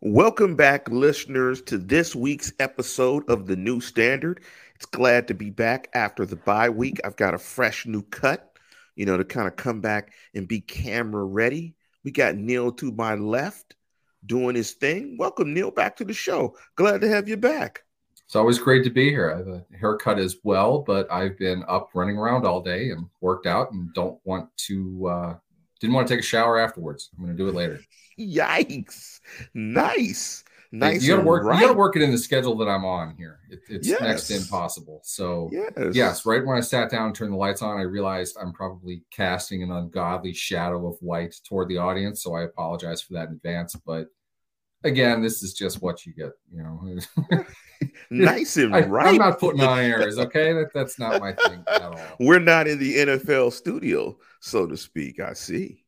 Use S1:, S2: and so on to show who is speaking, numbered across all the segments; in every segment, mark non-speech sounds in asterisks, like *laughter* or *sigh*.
S1: Welcome back, listeners, to this week's episode of The New Standard. It's glad to be back after the bye week. I've got a fresh new cut, you know, to kind of come back and be camera ready. We got Neil to my left doing his thing. Welcome, Neil, back to the show. Glad to have you back.
S2: It's always great to be here. I have a haircut as well, but I've been up running around all day and worked out and don't want to, uh, didn't want to take a shower afterwards. I'm going to do it later.
S1: Yikes. Nice. Nice.
S2: You gotta work. Right. You gotta work it in the schedule that I'm on here. It, it's yes. next to impossible. So yes. yes, right when I sat down and turned the lights on, I realized I'm probably casting an ungodly shadow of white toward the audience. So I apologize for that in advance. But again, this is just what you get. You know, *laughs*
S1: nice and *laughs* I, right.
S2: I'm not putting on airs. Okay, that, that's not my thing at all. *laughs*
S1: We're not in the NFL studio, so to speak. I see.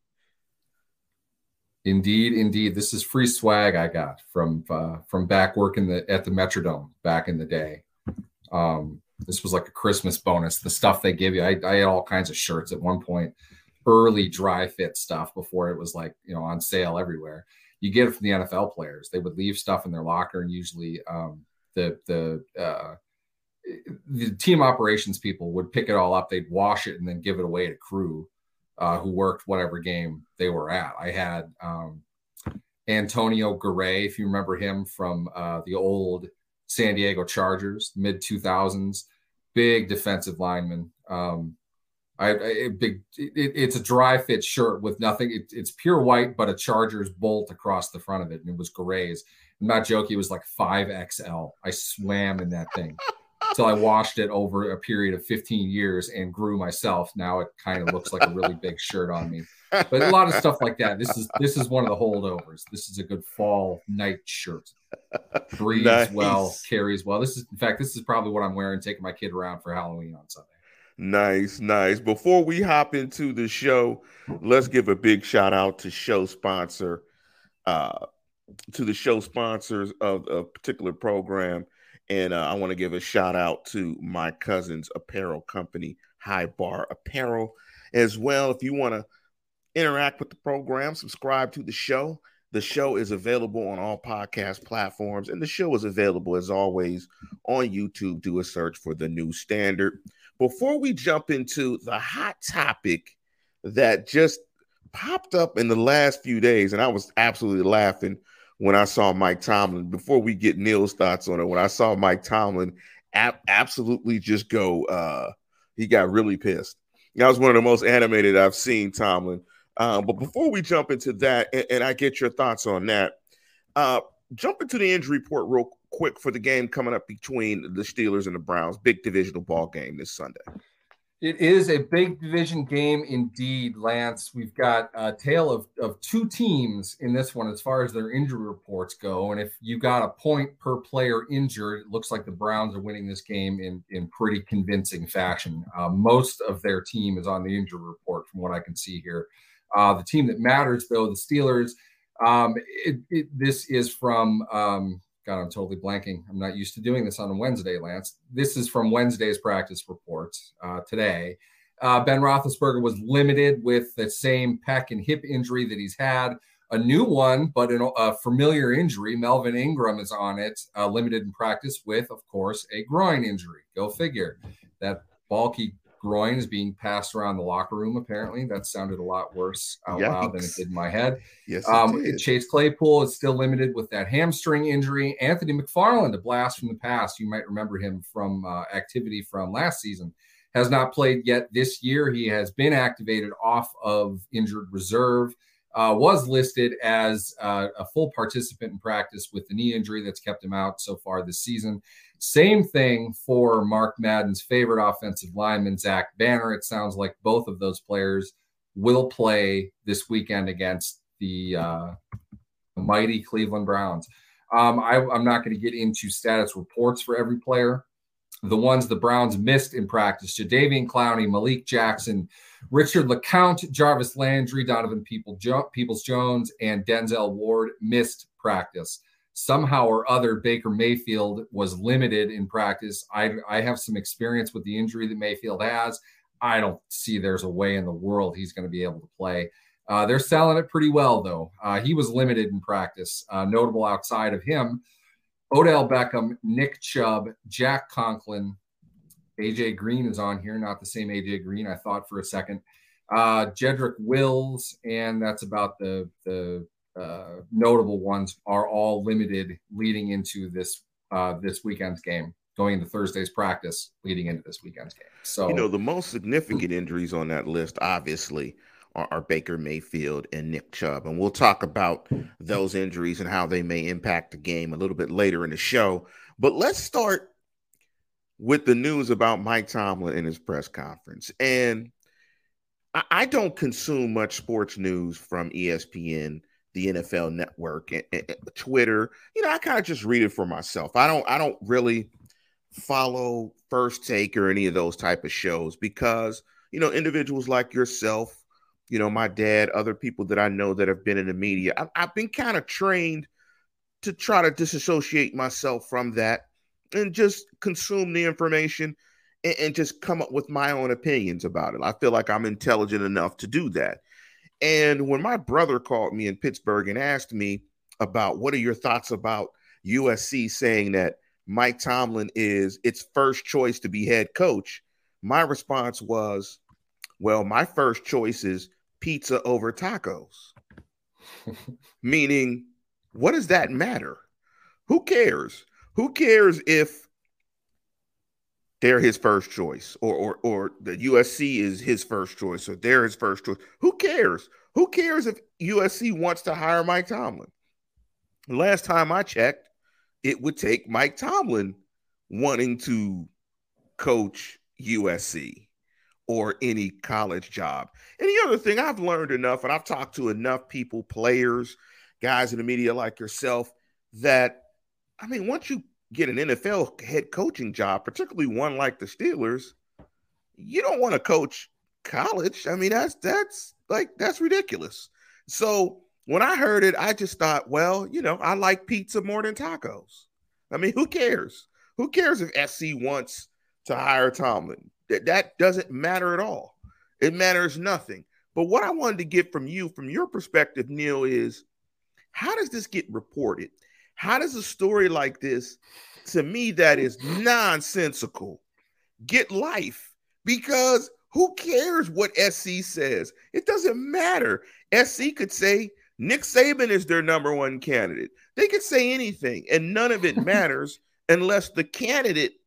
S2: Indeed, indeed. This is free swag I got from uh, from back working the at the Metrodome back in the day. Um, this was like a Christmas bonus. The stuff they give you, I, I had all kinds of shirts at one point, early dry fit stuff before it was like you know on sale everywhere. You get it from the NFL players. They would leave stuff in their locker, and usually um, the the uh, the team operations people would pick it all up. They'd wash it and then give it away to crew uh, who worked whatever game they were at. I had um, Antonio Garay, if you remember him from uh, the old San Diego Chargers, mid 2000s, big defensive lineman. Um, I, big. It, it's a dry fit shirt with nothing. It, it's pure white, but a Chargers bolt across the front of it, and it was Garay's. I'm not joking. It was like five XL. I swam in that thing until I washed it over a period of 15 years and grew myself. Now it kind of looks like a really big shirt on me. But a lot of stuff like that. This is this is one of the holdovers. This is a good fall night shirt. Breathes nice. well, carries well. This is in fact, this is probably what I'm wearing, taking my kid around for Halloween on Sunday.
S1: Nice, nice. Before we hop into the show, let's give a big shout out to show sponsor, uh, to the show sponsors of a particular program. And uh, I want to give a shout out to my cousin's apparel company, High Bar Apparel, as well. If you want to interact with the program, subscribe to the show. The show is available on all podcast platforms, and the show is available as always on YouTube. Do a search for the new standard. Before we jump into the hot topic that just popped up in the last few days, and I was absolutely laughing when I saw Mike Tomlin. Before we get Neil's thoughts on it, when I saw Mike Tomlin ab- absolutely just go, uh, he got really pissed. That was one of the most animated I've seen Tomlin. Um, but before we jump into that, and, and, I get your thoughts on that, uh, jump into the injury report real quick for the game coming up between the Steelers and the Browns. Big divisional ball game this Sunday.
S2: It is a big division game indeed, Lance. We've got a tale of, of two teams in this one as far as their injury reports go. And if you got a point per player injured, it looks like the Browns are winning this game in, in pretty convincing fashion. Uh, most of their team is on the injury report from what I can see here. Uh, the team that matters, though, the Steelers, um, it, it, this is from um, God, I'm totally blanking. I'm not used to doing this on a Wednesday, Lance. This is from Wednesday's practice report uh, today. Uh, ben Roethlisberger was limited with the same pec and hip injury that he's had. A new one, but an, a familiar injury. Melvin Ingram is on it, uh, limited in practice with, of course, a groin injury. Go figure. That bulky groin is being passed around the locker room. Apparently, that sounded a lot worse out Yikes. loud than it did in my head.
S1: Yes, um,
S2: Chase Claypool is still limited with that hamstring injury. Anthony McFarland, a blast from the past. You might remember him from uh, activity from last season. Has not played yet this year. He has been activated off of injured reserve. Uh, was listed as uh, a full participant in practice with the knee injury that's kept him out so far this season. Same thing for Mark Madden's favorite offensive lineman, Zach Banner. It sounds like both of those players will play this weekend against the uh, mighty Cleveland Browns. Um, I, am not going to get into status reports for every player. The ones the Browns missed in practice Jadeveon Clowney, Malik Jackson, Richard LeCounte, Jarvis Landry, Donovan Peoples Jones, and Denzel Ward missed practice somehow or other Baker Mayfield was limited in practice. I, I have some experience with the injury that Mayfield has. I don't see there's a way in the world he's going to be able to play. Uh, they're selling it pretty well, though. Uh, he was limited in practice. Uh, notable outside of him, Odell Beckham, Nick Chubb, Jack Conklin, AJ Green is on here, not the same AJ Green I thought for a second. Uh, Jedrick Wills, and that's about the the uh, notable ones are all limited leading into this uh, this weekend's game, going into Thursday's practice, leading into this weekend's game. So
S1: you know the most significant injuries on that list, obviously, are, Baker Mayfield and Nick Chubb, and we'll talk about those injuries and how they may impact the game a little bit later in the show. But let's start with the news about Mike Tomlin in his press conference. And I, don't consume much sports news from ESPN, the NFL network, and, and Twitter. You know, I kind of just read it for myself. I don't I don't really follow first take or any of those type of shows because you know individuals like yourself you know my dad other people that i know that have been in the media I, have been kind of trained to try to disassociate myself from that and just consume the information and, and, just come up with my own opinions about it. I feel like I'm intelligent enough to do that. And when my brother called me in Pittsburgh and asked me about what are your thoughts about USC saying that Mike Tomlin is its first choice to be head coach, my response was, well, my first choice is pizza over tacos. Meaning, what does that matter? Who cares? Who cares if they're his first choice or or or the USC is his first choice or they're his first choice? Who cares? Who cares if USC wants to hire Mike Tomlin? Last time I checked, it would take Mike Tomlin wanting to coach USC or any college job. And the other thing I've learned enough, and I've talked to enough people, players, guys in the media like yourself, that I mean, once you get an NFL head coaching job, particularly one like the Steelers, you don't want to coach college. I mean, that's that's like that's ridiculous. So when I heard it, I just thought, well, you know, I like pizza more than tacos. I mean, who cares? Who cares if SC wants to hire Tomlin? That that doesn't matter at all. It matters nothing. But what I wanted to get from you, from your perspective, Neil, is how does this get reported? How does a story like this, to me, that is nonsensical, get life? Because who cares what SC says? It doesn't matter. SC could say Nick Saban is their number one candidate. They could say anything, and none of it *laughs* matters unless the candidate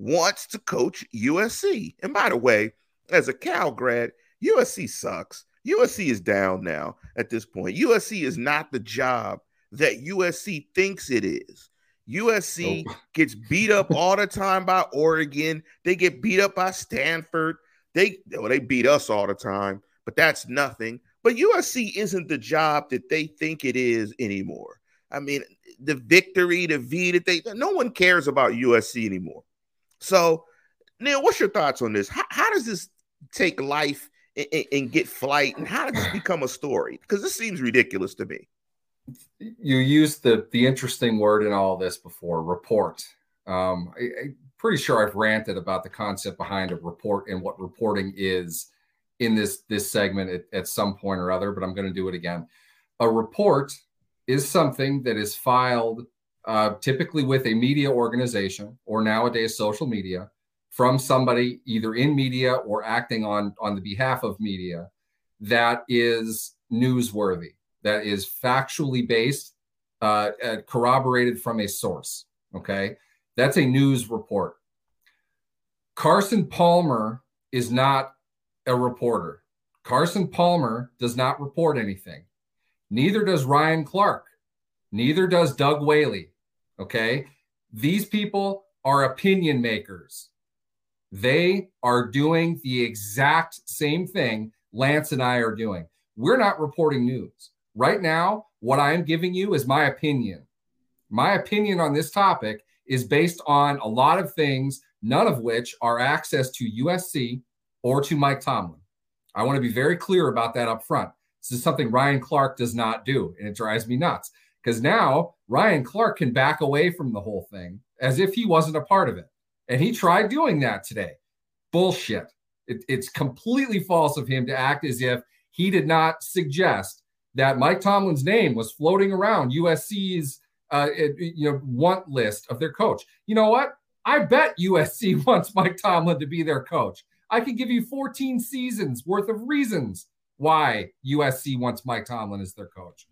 S1: wants to coach USC. And by the way, as a Cal grad, USC sucks. USC is down now at this point. USC is not the job that USC thinks it is. USC oh. gets beat up all the time by Oregon. They get beat up by Stanford. They well, they beat us all the time, but that's nothing. But USC isn't the job that they think it is anymore. I mean, the victory, the V that they no one cares about USC anymore. So, Neil, what's your thoughts on this? How, how does this take life and, and, get flight, and how does this become a story? Because this seems ridiculous to me
S2: you used the the interesting word in all this before report um, I, am pretty sure i've ranted about the concept behind a report and what reporting is in this this segment at, at some point or other but i'm going to do it again a report is something that is filed uh, typically with a media organization or nowadays social media from somebody either in media or acting on on the behalf of media that is newsworthy that is factually based, uh, corroborated from a source. Okay. That's a news report. Carson Palmer is not a reporter. Carson Palmer does not report anything. Neither does Ryan Clark. Neither does Doug Whaley. Okay. These people are opinion makers. They are doing the exact same thing Lance and I are doing. We're not reporting news. Right now, what I am giving you is my opinion. My opinion on this topic is based on a lot of things, none of which are access to USC or to Mike Tomlin. I want to be very clear about that up front. This is something Ryan Clark does not do, and it drives me nuts because now Ryan Clark can back away from the whole thing as if he wasn't a part of it. And he tried doing that today. Bullshit. It, it's completely false of him to act as if he did not suggest that Mike Tomlin's name was floating around USC's uh, you know want list of their coach. You know what? I bet USC *laughs* wants Mike Tomlin to be their coach. I can give you 14 seasons worth of reasons why USC wants Mike Tomlin as their coach.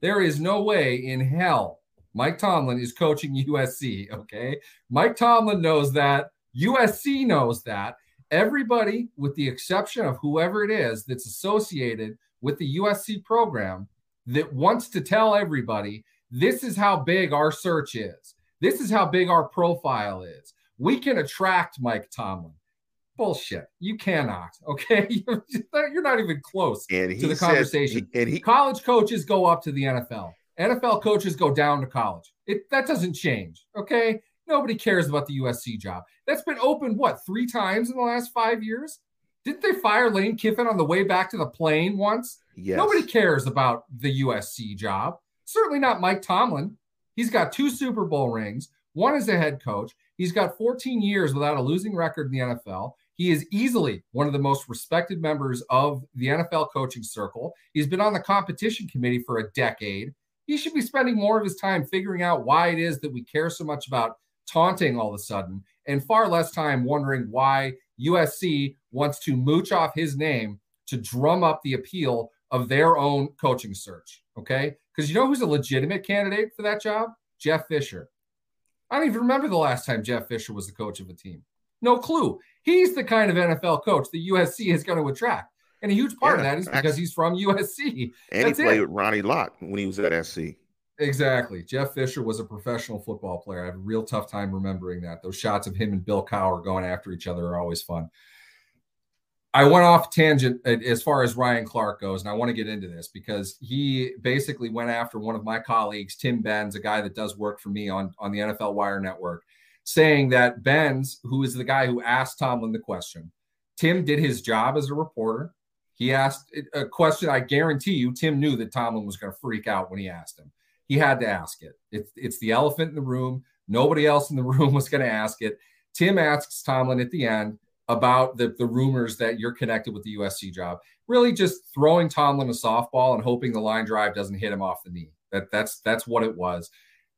S2: There is no way in hell Mike Tomlin is coaching USC. Okay. Mike Tomlin knows that. USC knows that. Everybody, with the exception of whoever it is that's associated with the USC program, that wants to tell everybody this is how big our search is. This is how big our profile is. We can attract Mike Tomlin. Bullshit. You cannot. *laughs* Okay. You're not even close to the conversation. He, and he, college coaches go up to the NFL. NFL coaches go down to college. It that doesn't change. Okay. Nobody cares about the USC job. That's been open what three times in the last five years? Didn't they fire Lane Kiffin on the way back to the plane once? Yes. Nobody cares about the USC job. Certainly not Mike Tomlin. He's got two Super Bowl rings. One as a head coach. He's got 14 years without a losing record in the NFL. He is easily one of the most respected members of the NFL coaching circle. He's been on the competition committee for a decade. He should be spending more of his time figuring out why it is that we care so much about taunting all of a sudden and far less time wondering why USC wants to mooch off his name to drum up the appeal of their own coaching search. Okay. Because you know who's a legitimate candidate for that job? Jeff Fisher. I don't even remember the last time Jeff Fisher was the coach of a team. No clue. He's the kind of NFL coach the USC is going to attract. And a huge part yeah, of that is because he's from USC.
S1: And That's he played it. with Ronnie Lott when he was at SC.
S2: Exactly. Jeff Fisher was a professional football player. I have a real tough time remembering that. Those shots of him and Bill Cowher going after each other are always fun. I went off tangent as far as Ryan Clark goes, and I want to get into this because he basically went after one of my colleagues, Tim Benz, a guy that does work for me on, on the NFL Wire Network, saying that Benz, who is the guy who asked Tomlin the question, Tim did his job as a reporter. He asked a question I guarantee you Tim knew that Tomlin was going to freak out when he asked him. He had to ask it. It's, it's the elephant in the room. Nobody else in the *laughs* room was going to ask it. Tim asks Tomlin at the end, about the, the rumors that you're connected with the USC job. Really just throwing Tomlin a softball and hoping the line drive doesn't hit him off the knee. That that's that's what it was.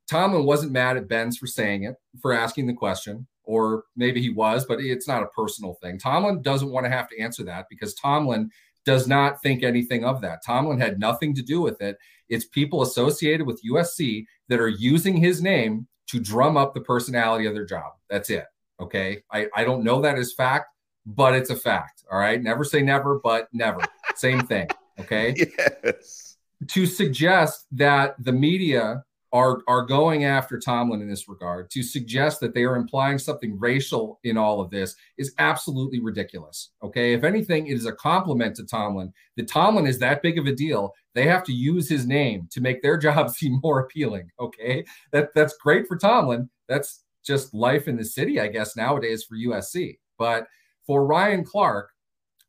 S2: Tomlin wasn't mad at Benz for saying it, for asking the question, or maybe he was, but it's not a personal thing. Tomlin doesn't want to have to answer that because Tomlin does not think anything of that. Tomlin had nothing to do with it. It's people associated with USC that are using his name to drum up the personality of their job. That's it. Okay. I, I don't know that as fact, but it's a fact. All right. Never say never, but never. Same thing. Okay. *laughs*
S1: Yes.
S2: To suggest that the media are are going after Tomlin in this regard, to suggest that they are implying something racial in all of this is absolutely ridiculous. Okay. If anything, it is a compliment to Tomlin. That Tomlin is that big of a deal. They have to use his name to make their *laughs* job seem more appealing. Okay. That that's great for Tomlin. That's just life in the city, I guess, nowadays for USC. But for Ryan Clark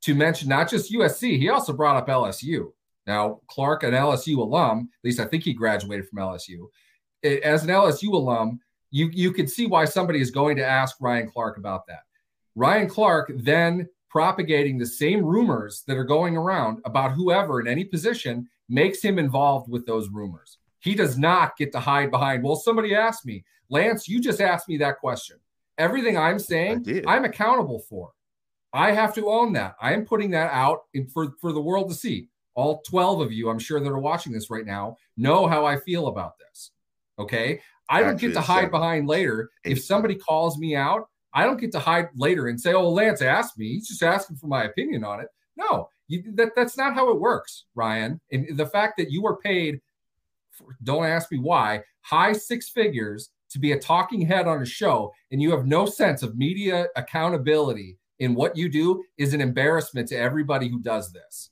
S2: to mention not just USC, he also brought up LSU. Now, Clark, an LSU alum, at least I think he graduated from LSU. As an LSU alum, you, you could see why somebody is going to ask Ryan Clark about that. Ryan Clark then propagating the same rumors that are going around about whoever in any position makes him involved with those rumors. He does not get to hide behind, well, somebody asked me. Lance, you just asked me that question. Everything I'm saying, I'm accountable for. I have to own that. I am putting that out in, for, for the world to see. All 12 of you, I'm sure that are watching this right now, know how I feel about this. Okay. I don't get to hide behind later. If somebody calls me out, I don't get to hide later and say, oh, Lance asked me. He's just asking for my opinion on it. No, you, that, that's not how it works, Ryan. And the fact that you are paid, for, don't ask me why, high six figures to be a talking head on a show and you have no sense of media accountability in what you do is an embarrassment to everybody who does this.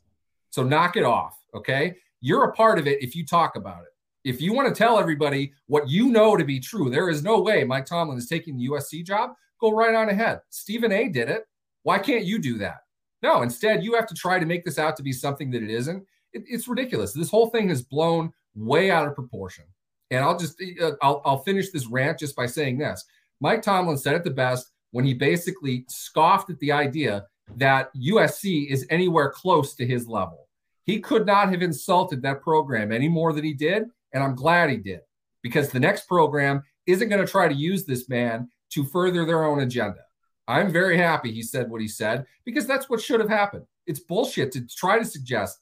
S2: So knock it off, okay? You're a part of it if you talk about it. If you want to tell everybody what you know to be true, there is no way Mike Tomlin is taking the USC job. Go right on ahead. Stephen A did it. Why can't you do that? No, instead, you have to try to make this out to be something that it isn't. It, it's ridiculous. This whole thing has blown way out of proportion. And I'll just uh, I'll, I'll finish this rant just by saying this. Mike Tomlin said it the best when he basically scoffed at the idea that USC is anywhere close to his level. He could not have insulted that program any more than he did. And I'm glad he did because the next program isn't going to try to use this man to further their own agenda. I'm very happy he said what he said because that's what should have happened. It's bullshit to try to suggest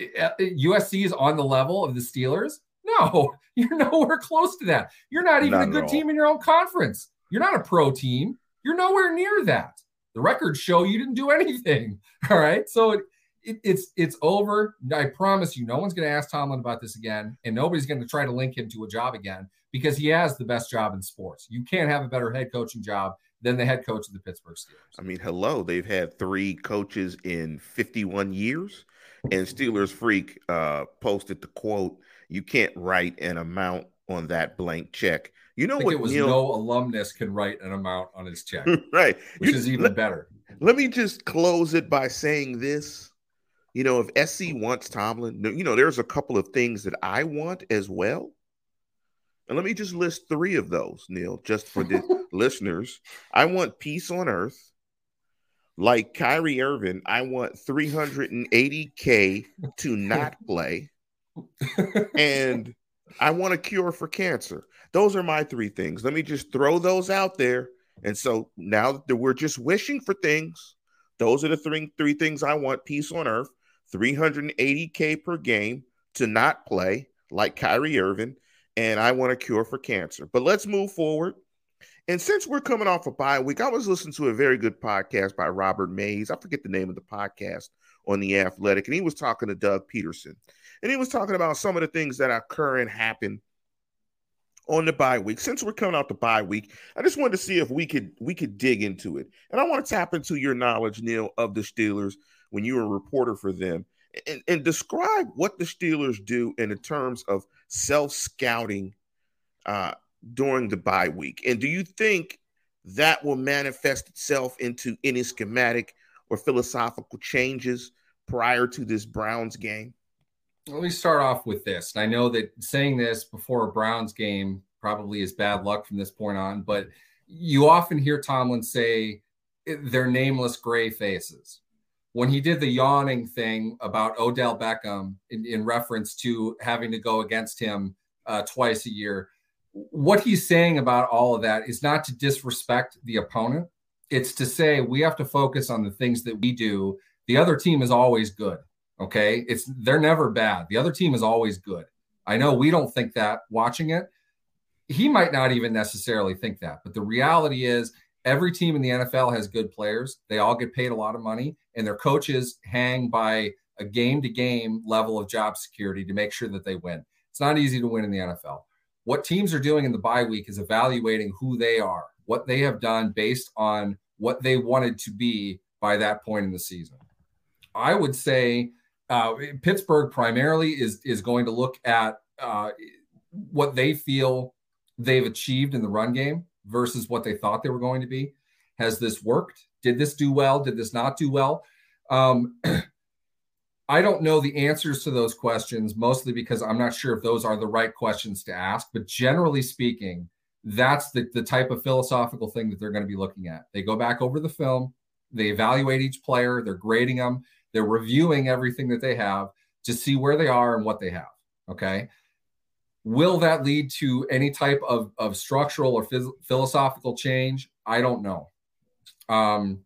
S2: eh, eh, USC is on the level of the Steelers. No, *laughs* you're nowhere close to that. You're not even not a good team in your own conference. You're not a pro team. You're nowhere near that. The records show you didn't do *laughs* anything. All right. So it, it, it's it's over. I promise you, no one's going to ask Tomlin about this again, and nobody's going to try to link him to a job again because he has the best job in sports. You can't have a better head coaching job than the head coach of the Pittsburgh Steelers.
S1: I mean, hello, they've had three coaches in 51 years, and Steelers Freak uh, posted the quote, "You can't write an amount on that blank check." You know what?
S2: It was
S1: Neil...
S2: no alumnus can write an amount on his check, *laughs*
S1: right?
S2: Which you, is even let, better.
S1: Let me just close it by saying this. You know, if SC wants Tomlin, you know, there's a couple of things that I want as well. And let me just list three of those, Neil, just for the *laughs* listeners. I want peace on earth. Like Kyrie Irving, I want 380K to not play. and I want a cure for cancer. Those are my three things. Let me just throw those out there. And so now that we're just wishing for things, those are the three, three things I want peace on earth, 380K per game to not play, like Kyrie Irving, and I want a cure for cancer. But let's move forward. And since we're coming off a bye week, I was listening to a very good podcast by Robert Mays. I forget the name of the podcast on the Athletic, and he was talking to Doug Pederson. and he was talking about some of the things that occur and happen on the bye week. Since we're coming out the bye week, I just wanted to see if we could we could dig into it, and I want to tap into your knowledge, Neil, of the Steelers when you were a reporter for them, and, and describe what the Steelers do in the terms of self scouting uh, during the bye week? And do you think that will manifest itself into any schematic or philosophical changes prior to this Browns game?
S2: Let me start off with this. I know that saying this before a Browns game probably is bad luck from this point on, but you often hear Tomlin say they're nameless gray faces when he did the yawning thing about Odell Beckham in, in reference to having to go against him uh, twice a year, what he's saying about all of that is not to disrespect the opponent. It's to say we have to focus on the things that we do. The other team is always good. Okay. It's they're never bad. The other team is always good. I know we don't think that watching it. He might not even necessarily think that, but the reality is every team in the NFL has good players. They all get paid a lot of money and their coaches hang by a game to game level of job security to make sure that they win. It's not easy to win in the NFL. What teams are doing in the bye week is evaluating who they are, what they have done based on what they wanted to be by that point in the season. I would say uh, Pittsburgh primarily is is going to look at uh, what they feel they've achieved in the run game versus what they thought they were going to be. Has this worked? Did this do well? Did this not do well? Um, *clears throat* I don't know the answers to those questions, mostly because I'm not sure if those are the right questions to ask. But generally speaking, that's the, the type of philosophical thing that they're going to be looking at. They go back over the film, they evaluate each player, they're grading them, they're reviewing everything that they have to see where they are and what they have. Okay. Will that lead to any type of, of structural or phys- philosophical change? I don't know. Um,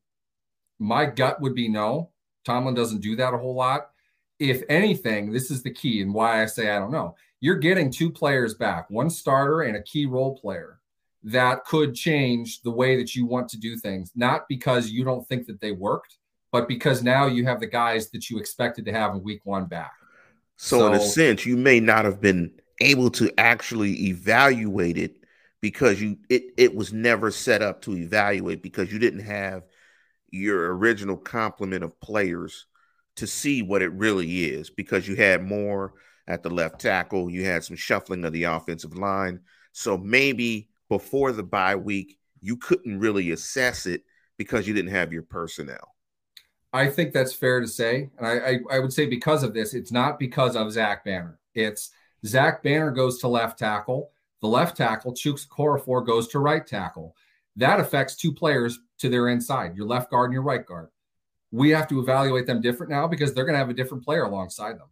S2: my gut would be no. Tomlin doesn't do that a whole lot. If anything, this is the key and why I say I don't know. You're getting two players back, one starter and a key role player that could change the way that you want to do things, not because you don't think that they worked, but because now you have the guys that you expected to have in week one back.
S1: So, so in a sense, you may not have been able to actually evaluate it because you it it was never set up to evaluate because you didn't have your original complement of players to see what it really is because you had more at the left tackle, you had some shuffling of the offensive line. So maybe before the bye week, you couldn't really assess it because you didn't have your personnel.
S2: I think that's fair to say. And I, I, I would say because of this, it's not because of Zach Banner. It's Zach Banner goes to left tackle. The left tackle, Chuks Okorafor, goes to right tackle. That affects two players to their inside, your left guard and your right guard. we have to evaluate them different now because they're going to have a different player alongside them.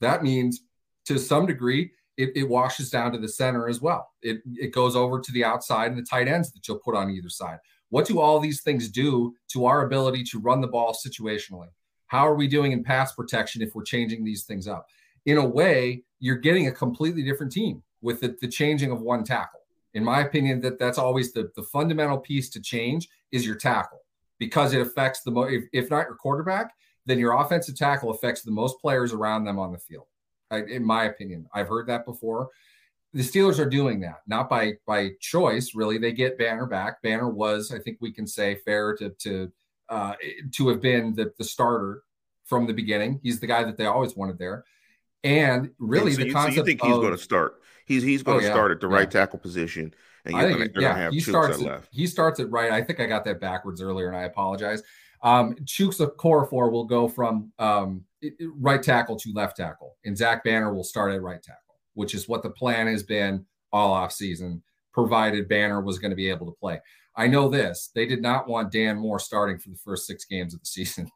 S2: That means to some degree, it, it, washes down to the center as well. It, it goes over to the outside and the tight ends that you'll put on either side. What do all these things do to our ability to run the ball situationally? How are we doing in pass protection if we're changing these things up? In a way, you're getting a completely different team with the, the changing of one tackle. In my opinion, that that's always the, the fundamental piece to change is your tackle because it affects the most, if, if not your quarterback, then your offensive tackle affects the most players around them on the field. I, in my opinion, I've heard that before. The Steelers are doing that, not by by choice. Really, they get Banner back. Banner was, I think, we can say, fair to to uh, to have been the, the starter from the beginning. He's the guy that they always wanted there. And really,
S1: so
S2: the
S1: you,
S2: concept.
S1: So you think he's going to start? He's he's going to oh, yeah, start at the yeah. right tackle position, and you're going to have he
S2: starts at, left. He starts at right. I think I got that backwards earlier, and I apologize. Um, Chuks Okorafor will go from um, right tackle to left tackle, and Zach Banner will start at right tackle, which is what the plan has been all off season, provided Banner was going to be able to play. I know this: they did not want Dan Moore starting for the first six games of the *laughs* season,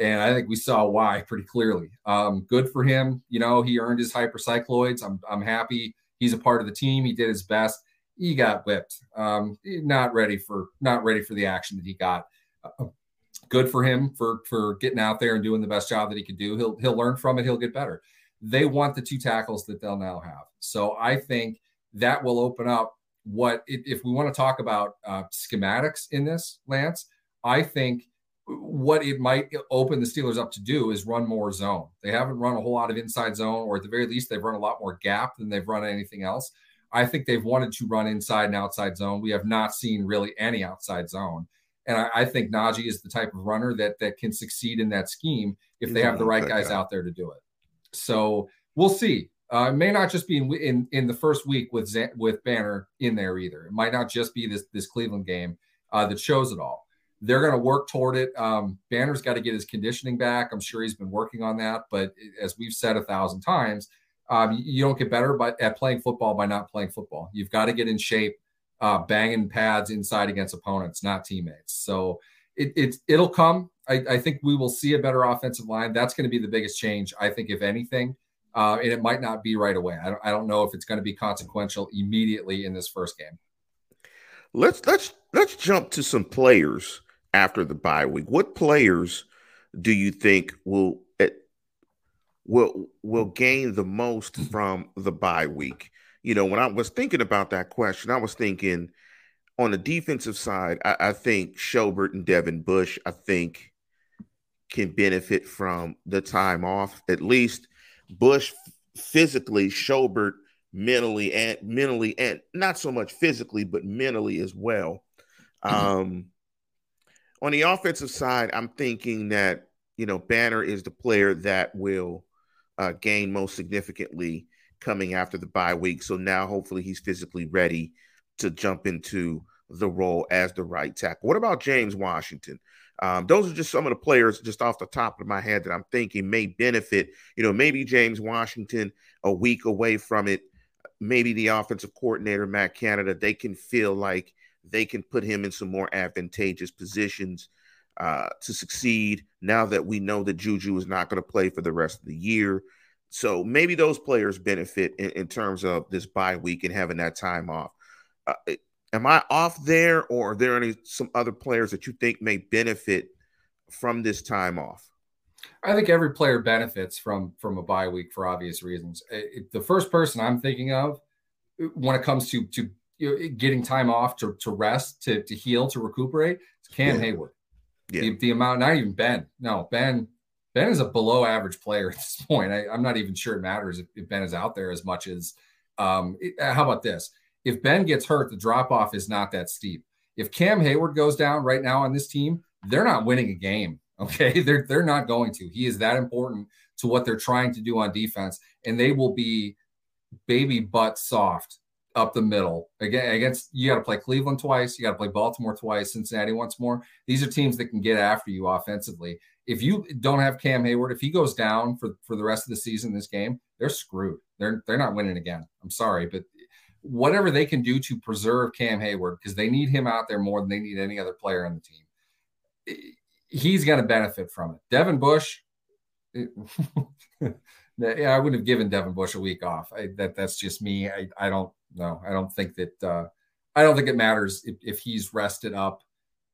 S2: and I think we saw why pretty clearly. Um, good for him, you know, he earned his hypercycloids. I'm I'm happy he's a part of the team. He did his best. He got whipped. Um, not ready for not ready for the action that he got. Uh, good for him for for getting out there and doing the best job that he could do. He'll he'll learn from it. He'll get better. They want the two tackles that they'll now have. So I think that will open up what if we want to talk about uh, schematics in this, Lance. I think what it might open the Steelers up to do is run more zone. They haven't run a whole lot of inside zone, or at the very least, they've run a lot more gap than they've run anything else. I think they've wanted to run inside and outside zone. We have not seen really any outside zone. And I, I think Najee is the type of runner that that can succeed in that scheme if they have the right guys out there to do it. So we'll see. Uh, it may not just be in, in, in the first week with Z- with Banner in there either. It might not just be this this Cleveland game uh, that shows it all. They're going to work toward it. Um, Banner's got to get his conditioning back. I'm sure he's been working on that. But as we've said a thousand times, um, you don't get better by, at playing football by not playing football. You've got to get in shape uh, banging pads inside against opponents, not teammates. So it, it it'll come. I, I, think we will see a better offensive line. That's going to be the biggest change, I think, if anything. Uh, and it might not be right away. I don't, I don't know if it's going to be consequential immediately in this first game.
S1: Let's let's let's jump to some players after the bye week. What players do you think will eh, will will gain the most from the bye week? you know, when I was thinking about that question, I was thinking on the defensive side, I, I think Schobert and Devin Bush, I think, can benefit from the time off. At least Bush physically, Schobert mentally and mentally and not so much physically, but mentally as well. Mm-hmm. Um, on the offensive side, I'm thinking that you know Banner is the player that will uh, gain most significantly coming after the bye week. So now hopefully he's physically ready to jump into the role as the right tackle. What about James Washington? Um, those are just some of the players just off the top of my head that I'm thinking may benefit. You know, maybe James Washington a week away from it. Maybe the offensive coordinator, Matt Canada, they can feel like they can put him in some more advantageous positions uh, to succeed now that we know that Juju is not going to play for the rest of the year. So maybe those players benefit in, in terms of this bye week and having that time off. Uh, am I off there, or are there any some other players that you think may benefit from this time off?
S2: I think every player benefits from from a bye week for obvious reasons. It, the first person I'm thinking of when it comes to to you know, getting time off to, to rest, to, to heal, to recuperate, it's Cam yeah. Heyward. Yeah. The, the amount, not even Ben. No, Ben Ben is a below average player *laughs* at this point. I, am not even sure it matters if, if, Ben is out there as much as. Um, it, how about this? If Ben gets hurt, the drop off is not that steep. If Cam Heyward goes down right now on this team, they're not winning a game. *laughs* Okay, they're they're not going to. He is that important to what they're trying to do on defense, and they will be baby butt soft up the middle again against you got to play Cleveland twice, you got to play Baltimore twice, Cincinnati once more. These are teams that can get after you offensively, if you don't have Cam Heyward, if he goes down for, for the rest of the season, this game, they're screwed. They're they're not winning again. I'm sorry, but whatever they can do to preserve Cam Heyward because they need him out there more than they need any other player on the team. Eh, he's going to benefit from it. Devin Bush, it, eh, *laughs* yeah, I wouldn't have given Devin Bush a week off. I, that that's just me. I, I don't know. I don't think that uh, I don't think it matters if, if he's rested up.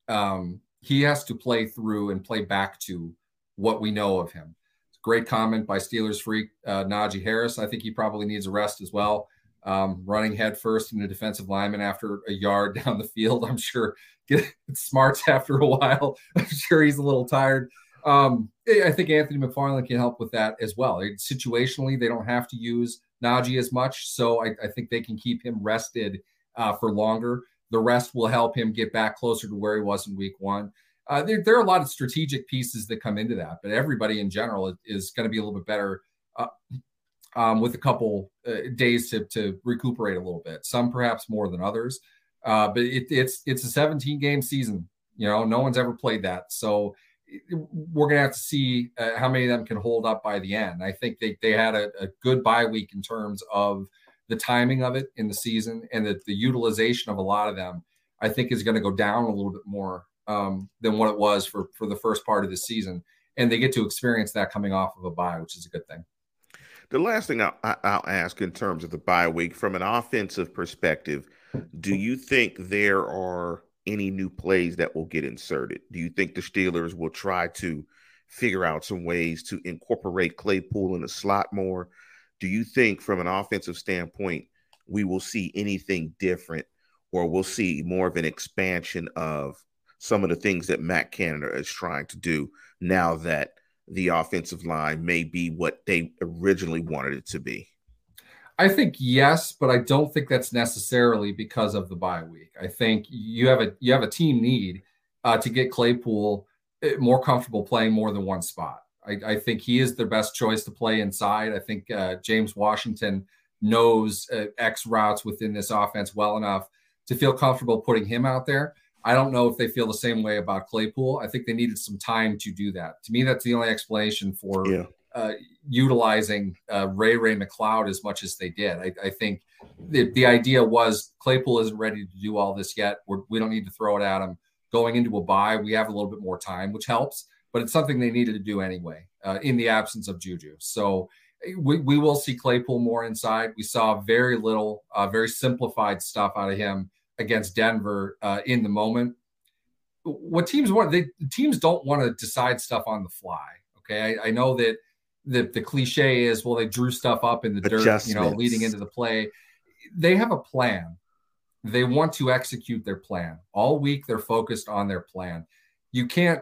S2: Um, he has to play through and play back to what we know of him. Great comment by Steelers freak uh, Najee Harris. I think he probably needs a rest as well. Um, running headfirst in a defensive lineman after a yard *laughs* down the field, I'm sure *laughs* get smarts after a while. *laughs* I'm sure he's a little tired. Um, I think Anthony McFarland can help with that as well. Situationally, they don't have to use Najee as much, so I, I think they can keep him rested uh, for longer. The rest will help him get back closer to where he was in week one. Uh, there, there, are a lot of strategic pieces that come into that, but everybody in general is, going to be a little bit better uh, um, with a couple uh, days to, to recuperate a little bit. Some perhaps more than others, uh, but it, it's it's a 17 game season. You know, no one's ever played that, so we're going to have to see uh, how many of them can hold up by the end. I think they, they had a, a, good bye week in terms of the timing of it in the season and that the utilization of a lot of them, I think, is going to go down a little bit more um, than what it was for, for the first part of the season. And they get to experience that coming off of a bye, which is a good thing.
S1: The last thing I'll, I'll ask in terms of the bye week, from an offensive perspective, do you think there are any new plays that will get inserted? Do you think the Steelers will try to figure out some ways to incorporate Claypool in the slot more? Do you think, from an offensive standpoint, we will see anything different, or we'll see more of an expansion of some of the things that Matt Canada is trying to do now that the offensive line may be what they originally wanted it to be?
S2: I think yes, but I don't think that's necessarily because of the bye week. I think you have a you have a team need uh, to get Claypool eh, more comfortable playing more than one spot. I, I, think he is their best choice to play inside. I think uh, James Washington knows uh, X routes within this offense well enough to feel comfortable putting him out there. I don't know if they feel the same way about Claypool. I think they needed some time to do that. To me, that's the only explanation for yeah uh, utilizing uh, Ray Ray McCloud as much as they did. I, I, think the, the idea was Claypool isn't ready to do all this yet. We're, we do not need to throw it at him. Going into a bye, we have a little bit more time, which helps, but it's something they needed to do anyway uh, in the absence of Juju. So we, we will see Claypool more inside. We saw very little, uh, very simplified stuff out of him against Denver uh, in the moment. What teams want, they teams don't want to decide stuff on the fly. Okay, I, I know that the the cliche is well they drew stuff up in the dirt you know leading into the play. They have a plan. They want to execute their plan. All week they're focused on their plan. You can't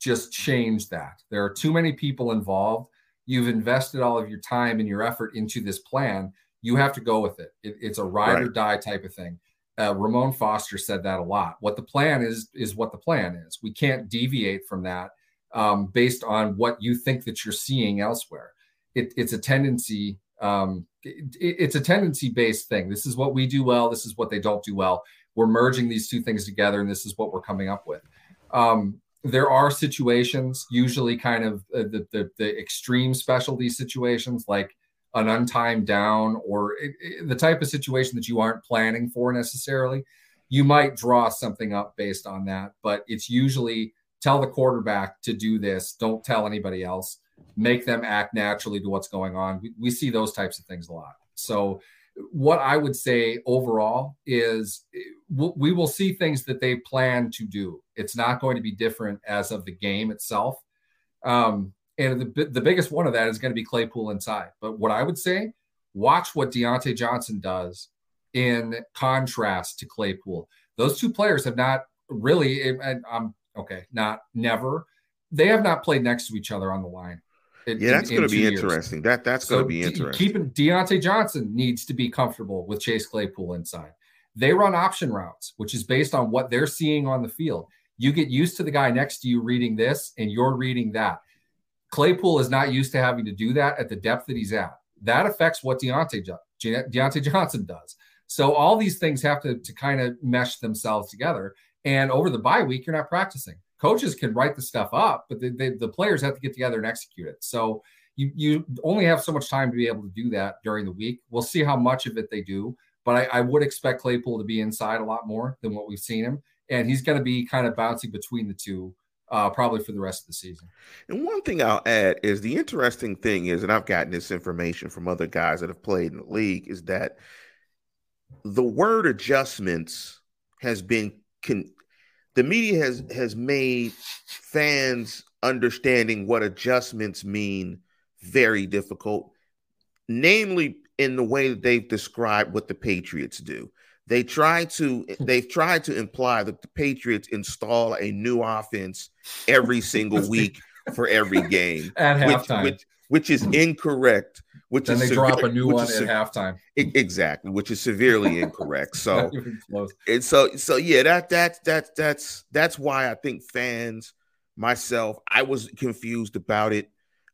S2: just change that. There are too many people involved. You've invested all of your time and your effort into this plan. You have to go with it, it it's a ride right. or die type of thing. Uh, ramon foster said that a lot. What the plan is is what the plan is. We can't deviate from that um, based on what you think that you're seeing elsewhere. It, it's a tendency. Um, it, it's a tendency based thing. This is what we do well. This is what they don't do well. We're merging these two things together, and this is what we're coming up with. Um, there are situations, usually kind of uh, the, the, the extreme specialty situations, like an untimed down or it, it, the type of situation that you aren't planning for necessarily. You might draw something up based on that, but it's usually tell the quarterback to do this. Don't tell anybody else. Make them act naturally to what's going on. We, we see those types of things a lot. So, what I would say overall is we will see things that they plan to do. It's not going to be different as of the game itself. Um, and the, the biggest one of that is going to be Claypool inside. But what I would say, watch what Diontae Johnson does in contrast to Claypool. Those two players have not really, I'm Okay, not never. They have not played next to each other on the line.
S1: In, yeah, that's going to be interesting. That that's so going to be interesting.
S2: keeping Diontae Johnson needs to be comfortable with Chase Claypool inside. They run option routes, which is based on what they're seeing on the field. You get used to the guy next to you reading this, and you're reading that. Claypool is not used to having to do that at the depth that he's at. That affects what Diontae, Diontae Johnson does. So all these things have to, to kind of mesh themselves together. And over the bye week, you're not practicing. Coaches can write the stuff up, but the, the, the players have to get together and execute it. So you, you only have so much time to be able to do that during the week. We'll see how much of it they do, but I, I would expect Claypool to be inside a lot more than what we've seen him. And he's going to be kind of bouncing between the two uh, probably for the rest of the season.
S1: And one thing I'll add is the interesting thing is, and I've gotten this information from other guys that have played in the league, is that the word adjustments has been con- the media has has made fans understanding what adjustments mean very difficult, namely in the way that they've described what the Patriots do. They try to they've tried to imply that the Patriots install a new offense every single week for every game *laughs*
S2: at
S1: which,
S2: halftime,
S1: which, which is incorrect. Which
S2: then
S1: is
S2: they
S1: severe,
S2: drop a new one at halftime.
S1: e- exactly, which is severely incorrect. So *laughs*
S2: Not even close.
S1: and so so yeah, that that's that's that's that's why I think fans, myself, I was confused about it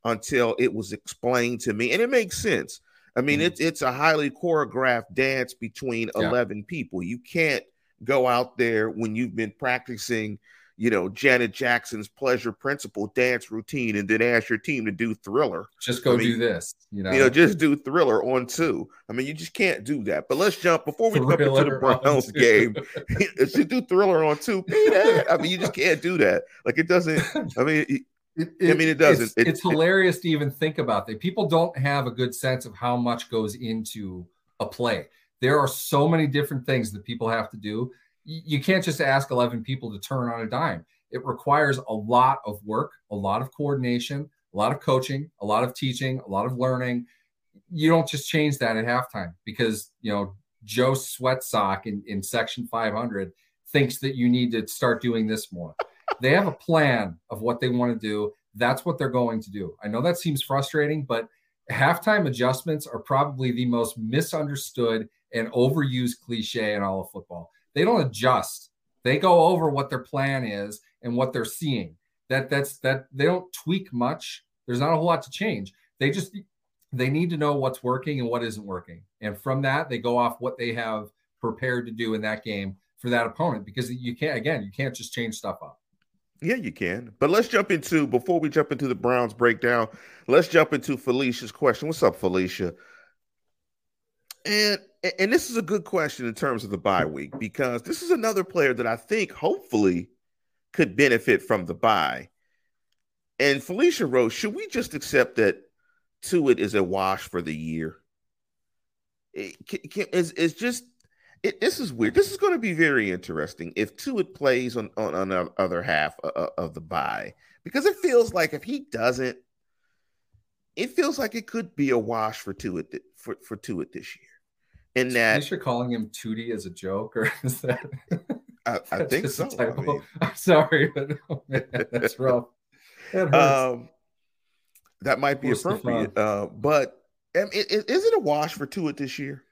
S1: until it was explained to me, and it makes sense. I mean,
S2: Mhm.
S1: it's it's a highly choreographed dance between
S2: Yeah.
S1: eleven people. You can't go out there when you've been practicing, you know, Janet Jackson's pleasure principle dance routine, and then ask your team to do Thriller.
S2: Just go
S1: I mean,
S2: do this. You know,
S1: You know, just do Thriller on two. I mean, you just can't do that. But let's jump before we jump into the
S2: Thriller
S1: Browns game. *laughs* to do Thriller on two. I mean, you just can't do that. Like it doesn't. I mean, it- *laughs*
S2: It,
S1: I mean, it doesn't.
S2: It's,
S1: It-
S2: it's hilarious to even think about that. People don't have a good sense of how much goes into a play. There are so many different things that people have to do. You can't just ask 11 people to turn on a dime. It requires a lot of work, a lot of coordination, a lot of coaching, a lot of teaching, a lot of learning. You don't just change that at halftime because, you know, Joe Sweatsock in, in section 500 thinks that you need to start doing this more they have a plan of what they want to do. That's what they're going to do. I know that seems frustrating, but halftime adjustments are probably the most misunderstood and overused cliche in all of football. They don't adjust. They go over what their plan is and what they're seeing. That that's that they don't tweak much. There's not a whole lot to change. They just they need to know what's working and what isn't working. And from that, they go off what they have prepared to do in that game for that opponent because you can't again, you can't just change stuff up.
S1: yeah, you can. But let's jump into before we jump into the Browns breakdown. Let's jump into Felicia's question. What's up, Felicia? And and this is a good question in terms of the bye week because this is another player that I think hopefully could benefit from the bye. And Felicia wrote, should we just accept that Tuitt is a wash for the year? It's, it's just it, this is weird. This is going to be very interesting if Tuitt plays on on, on the other half of, of the bye because it feels like if he doesn't, it feels like it could be a wash for Tuitt for for Tuitt this year. In
S2: Is
S1: that,
S2: Felicia calling him Tootie as a joke, or *laughs* is that?
S1: I, I *laughs* think so. I mean, *laughs*
S2: I'm sorry, but oh, man, that's rough. That hurts.
S1: um, that might be appropriate. Uh, but um, it, is it a wash for Tuitt this year?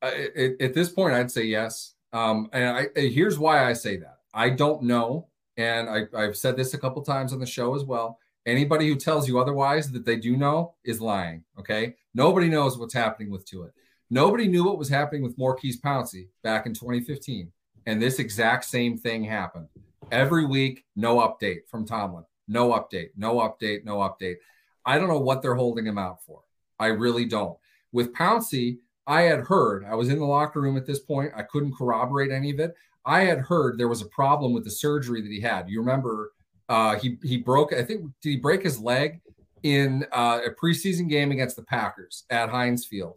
S2: I- at, at this point, I'd say yes. Um, and I, here's why I say that. I don't know, and I, I've said this a couple times on the show as well. Anybody who tells you otherwise that they do know is lying. Okay, nobody knows what's happening with Tua. Nobody knew what was happening with Maurkice Pouncey back in 2015, and this exact same thing happened. Every week, no update from Tomlin. No update. No update. No update. I don't know what they're holding him out for. I really don't. With Pouncey, I had heard, I was in the locker room at this point. I couldn't corroborate any of it. I had heard there was a problem with the surgery that he had. You remember uh, he he broke, I think, did he break his leg in uh, a preseason game against the Packers at Heinz Field?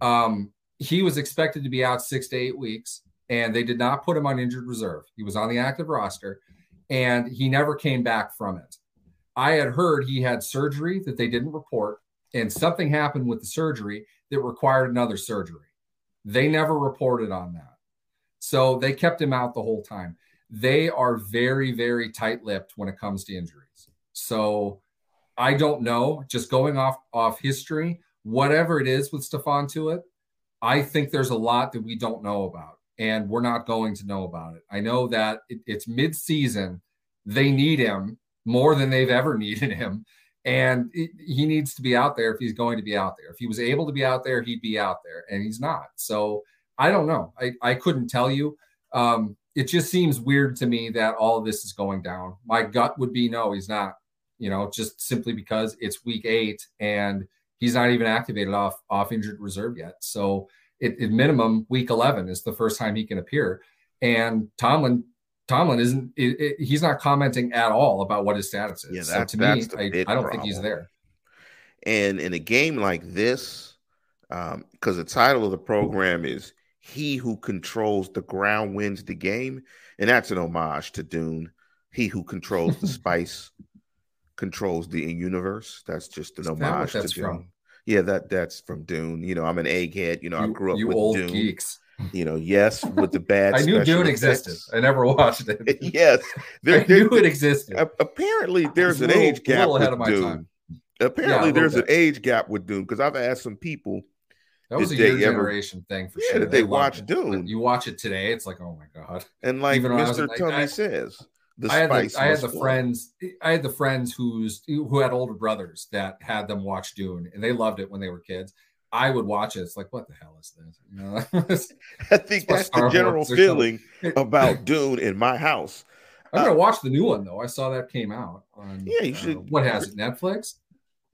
S2: Um, he was expected to be out six to eight weeks, and they did not put him on injured reserve. He was on the active roster, and he never came back from it. I had heard he had surgery that they didn't report, and something happened with the surgery that required another surgery. They never reported on that. So they kept him out the whole time. They are very, very tight lipped when it comes to injuries. So I don't know. Just going off off history, whatever it is with Stephon Tuitt, I think there's a lot that we don't know about, and we're not going to know about it. I know that it, it's mid season. They need him more than they've ever *laughs* needed him. And it, he needs to be out there if he's going to be out there. If he was able to be out there, he'd be out there, and he's not. So I don't know. I, I couldn't tell you. Um, it just seems weird to me that all of this is going down. My gut would be no, he's not. You know, just simply because it's week eight and he's not even activated off off injured reserve yet. So it, at minimum, week eleven is the first time he can appear. And Tomlin Tomlin isn't. It, it, he's not commenting at all about what his status is.
S1: Yeah,
S2: so
S1: that's-
S2: to
S1: that's
S2: me, I, I don't
S1: problem.
S2: think he's there.
S1: And in a game like this, um, because the title of the program is "He Who Controls the Ground Wins the Game," and that's an homage to Dune. He who controls the *laughs* spice controls the universe. That's just an
S2: Is
S1: homage to Dune.
S2: from?
S1: Yeah, that that's from Dune. You know, I'm an egghead. You know, I grew up
S2: you
S1: with
S2: old
S1: Dune.
S2: geeks.
S1: You know, yes, with the bad. *laughs*
S2: I knew Dune existed.
S1: effects.
S2: I never watched it. *laughs*
S1: yes, *laughs*
S2: I
S1: there,
S2: knew it existed.
S1: apparently there's
S2: a
S1: an
S2: little-
S1: age gap
S2: ahead
S1: with
S2: of my
S1: Dune.
S2: time.
S1: Apparently
S2: Yeah,
S1: there's
S2: little
S1: an age gap with Dune because I've asked some people,
S2: That was a
S1: they
S2: your
S1: ever-
S2: generation thing for
S1: yeah,
S2: sure.
S1: did they
S2: loved
S1: watch. Dune?
S2: You watch it today, it's like, oh my god.
S1: and like
S2: Even when I was
S1: Mr. Tummy says, the
S2: I had the, I had the friends. I had the friends who's who had older brothers that had them watch Dune, and they loved it when they were kids. I would watch it. It's like, what the hell is this? You know, *laughs*
S1: I think that's the general feeling about *clears throat* Dune in my house.
S2: I'm gonna watch the new one though. I saw that came out on.
S1: Yeah, you
S2: uh,
S1: should-
S2: what has it? Netflix.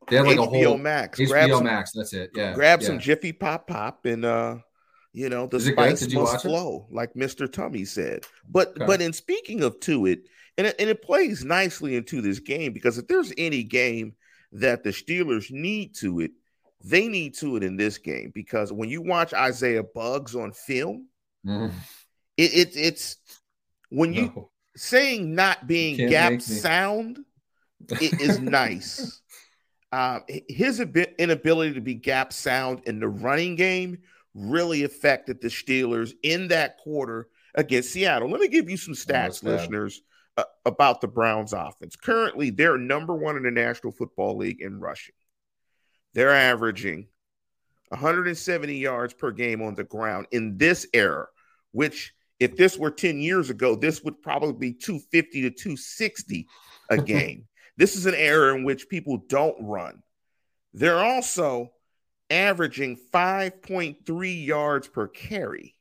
S2: They had like
S1: HBO
S2: a whole
S1: Max.
S2: HBO
S1: grab some,
S2: Max. That's it. Yeah.
S1: grab
S2: yeah.
S1: some Jiffy Pop Pop and uh you know the spice must
S2: watch it?
S1: flow, like Mr. Tummy said. But
S2: Okay.
S1: but in speaking of Tuitt, and it, and it plays nicely into this game because if there's any game that the Steelers need Tuitt, they need Tuitt in this game because when you watch Isaiah Buggs on film,
S2: Mhm.
S1: it, it it's when you
S2: No.
S1: saying not being gap sound it is *laughs* nice. Um, his abi- inability to be gap sound in the running game really affected the Steelers in that quarter against Seattle. Let me give you some stats, listeners, uh, about the Browns offense. Currently, they're number one in the National Football League in rushing. They're averaging 170 yards per game on the ground in this era, which if this were 10 years ago, this would probably be 250 to 260 a *laughs* game. this is an era in which people don't run. They're also averaging 5.3 yards per carry,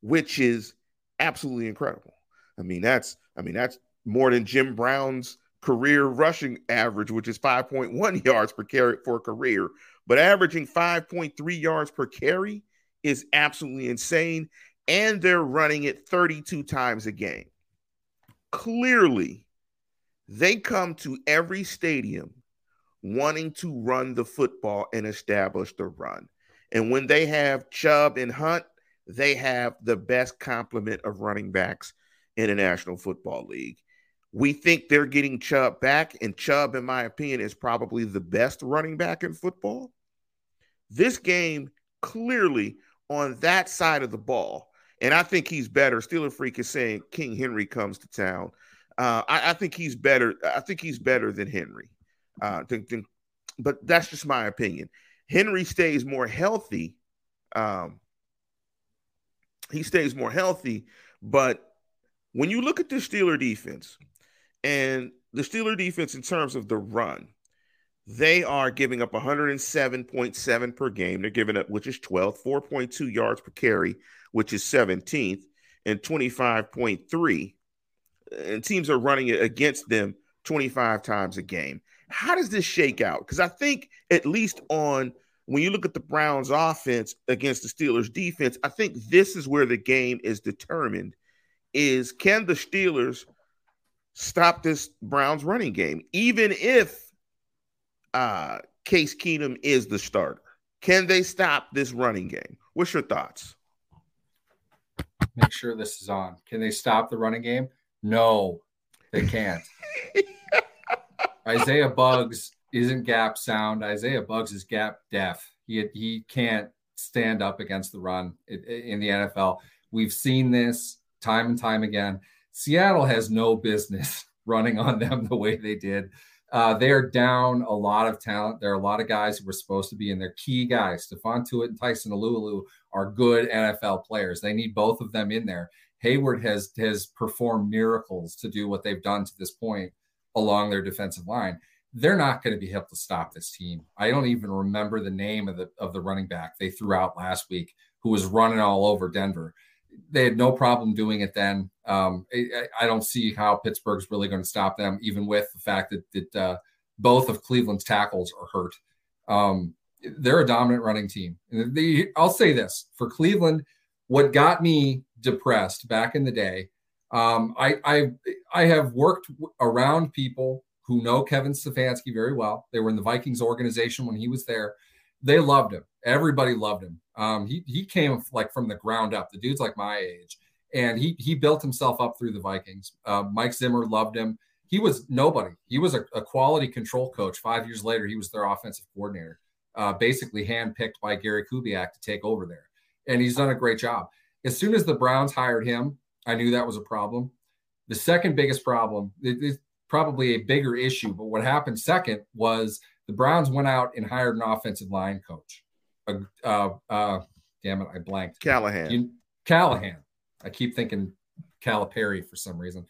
S1: which is absolutely incredible. I mean, that's I mean, that's more than Jim Brown's career rushing average, which is 5.1 *laughs* yards per carry for a career. But averaging 5.3 yards per carry is absolutely insane. And they're running it 32 times a game. Clearly, they come to every stadium wanting to run the football and establish the run. And when they have Chubb and Hunt, they have the best complement of running backs in the National Football League. We think they're getting Chubb back, and Chubb, in my opinion, is probably the best running back in football. This game clearly on that side of the ball, and I think he's better. Steeler Freak is saying King Henry comes to town. Uh, I, I think he's better. I think he's better than Henry. Uh, than- than- but that's just my opinion. Henry stays more healthy. Um, he stays more healthy, but when you look at the Steeler defense and the Steeler defense in terms of the run, they are giving up 107.7 per game. They're giving up, which is 12th, 4.2 yards per carry, which is 17th, and 25.3. And teams are running against them 25 times a game. How does this shake out? Because I think, at least on when you look at the Browns' offense against the Steelers' defense, I think this is where the game is determined. Is can the Steelers stop this Browns running game, even if uh, Case Keenum is the starter? Can they stop this running game? What's your thoughts?
S2: Make sure this is on. Can they stop the running game? No, they can't. Isaiah Buggs isn't gap sound. Isaiah Buggs is gap deaf. He he can't stand up against the run in, the NFL. We've seen this time and time again. Seattle has no business *laughs* running on them the way they did. Uh, they're down a lot of talent. There are a lot of guys who were supposed to be in their key guys. Stephon Tuitt and Tyson Alualu are good NFL players. They need both of them in there. Heyward has has performed miracles to do what they've done to this point along their defensive line. They're not going to be able to stop this team. I don't even remember the name of the of the running back they threw out last week, who was running all over Denver. They had no problem doing it then. Um, I, I don't see how Pittsburgh's really going to stop them, even with the fact that that uh, both of Cleveland's tackles are hurt. Um, they're a dominant running team. They, I'll say this for Cleveland, what got me depressed back in the day Um, I, I I have worked around people who know Kevin Stefanski very well. They were in the Vikings organization when he was there. They loved him. Everybody loved him. Um, he he came like from the ground up. The dude's like my age, and he he built himself up through the Vikings. Uh, Mike Zimmer loved him. He was nobody. He was a, a, quality control coach. Five years later, he was their offensive coordinator, uh, basically handpicked by Gary Kubiak to take over there, and he's done a great job. As soon as the Browns hired him, I knew that was a problem. The second biggest problem, it's probably a bigger issue, but what happened second was the Browns went out and hired an offensive line coach. Uh, uh, uh damn it, I blanked.
S1: Callahan. You,
S2: Callahan. I keep thinking Calipari for some reason.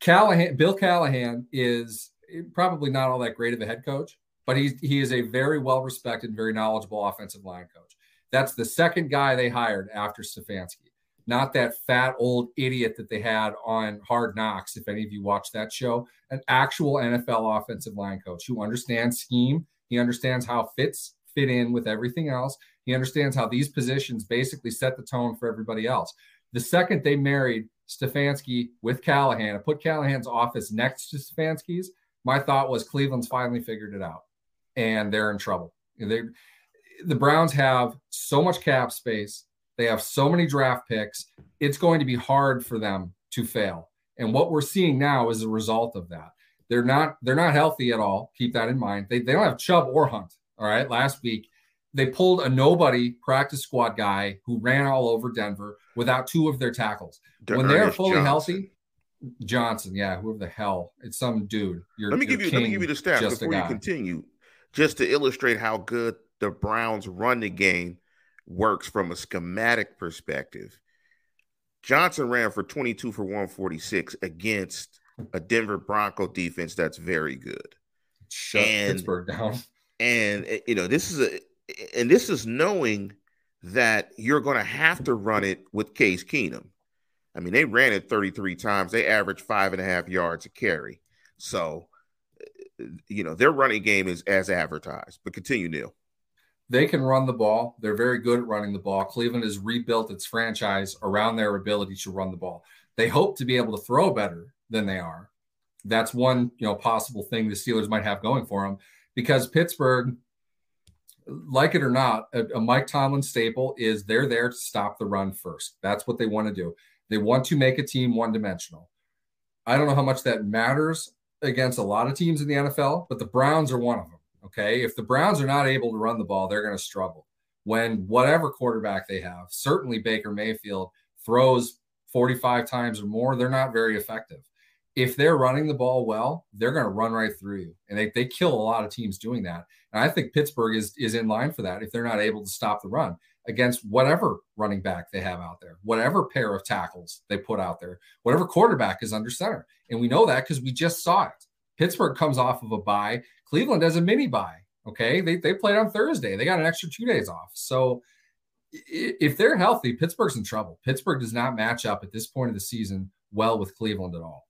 S2: Callahan, Bill Callahan is probably not all that great of a head coach, but he's he is a very well respected, very knowledgeable offensive line coach. That's the second guy they hired after Stefanski not that fat old idiot that they had on Hard Knocks. If any of you watch that show, an actual NFL offensive line coach who understands scheme, he understands how fits fit in with everything else. He understands how these positions basically set the tone for everybody else. The second they married Stefanski with Callahan and put Callahan's office next to Stefanski's, my thought was Cleveland's finally figured it out and they're in trouble. They, the Browns have so much cap space they have so many draft picks. It's going to be hard for them to fail. And what we're seeing now is a result of that. They're not they're not healthy at all. Keep that in mind. They, they don't have Chubb or Hunt. All right. Last week, they pulled a nobody practice squad guy who ran all over Denver without two of their tackles. when they're fully Johnson. healthy, Johnson, yeah, whoever the hell, it's some dude.
S1: You're, let me give you let me give you the stats before you continue, just to illustrate how good the Browns run the game works from a schematic perspective. Johnson ran for 22 for 146 against a Denver Bronco defense that's very good.
S2: Shut and, Pittsburgh down.
S1: And eh, you know, this is a and this is knowing that you're going to have to run it with Case Keenum. I mean, they ran it 33 times. They averaged five and a half yards a carry. So, eh, you know, their running game is as advertised. But continue, Neil.
S2: They can run the ball. They're very good at running the ball. Cleveland has rebuilt its franchise around their ability to run the ball. They hope to be able to throw better than they are. That's one, you know, possible thing the Steelers might have going for them because Pittsburgh, like it or not, a, a Mike Tomlin staple is they're there to stop the run first. That's what they want to do. They want to make a team one dimensional. I don't know how much that matters against a lot of teams in the NFL, but the Browns are one of them. Okay. If the Browns are not able to run the ball, they're going to struggle. When whatever quarterback they have, certainly Baker Mayfield throws 45 times or more, they're not very effective. If they're running the ball well, they're going to run right through you. And they, they kill a lot of teams doing that. And I think Pittsburgh is, is in line for that if they're not able to stop the run against whatever running back they have out there, whatever pair of tackles they put out there, whatever quarterback is under center. And we know that because we just saw it. Pittsburgh comes off of a bye. Cleveland has a mini bye. Okay. They, they played on Thursday. They got an extra two days off. So if they're healthy, Pittsburgh's in trouble. Pittsburgh does not match up at this point of the season well with Cleveland at all.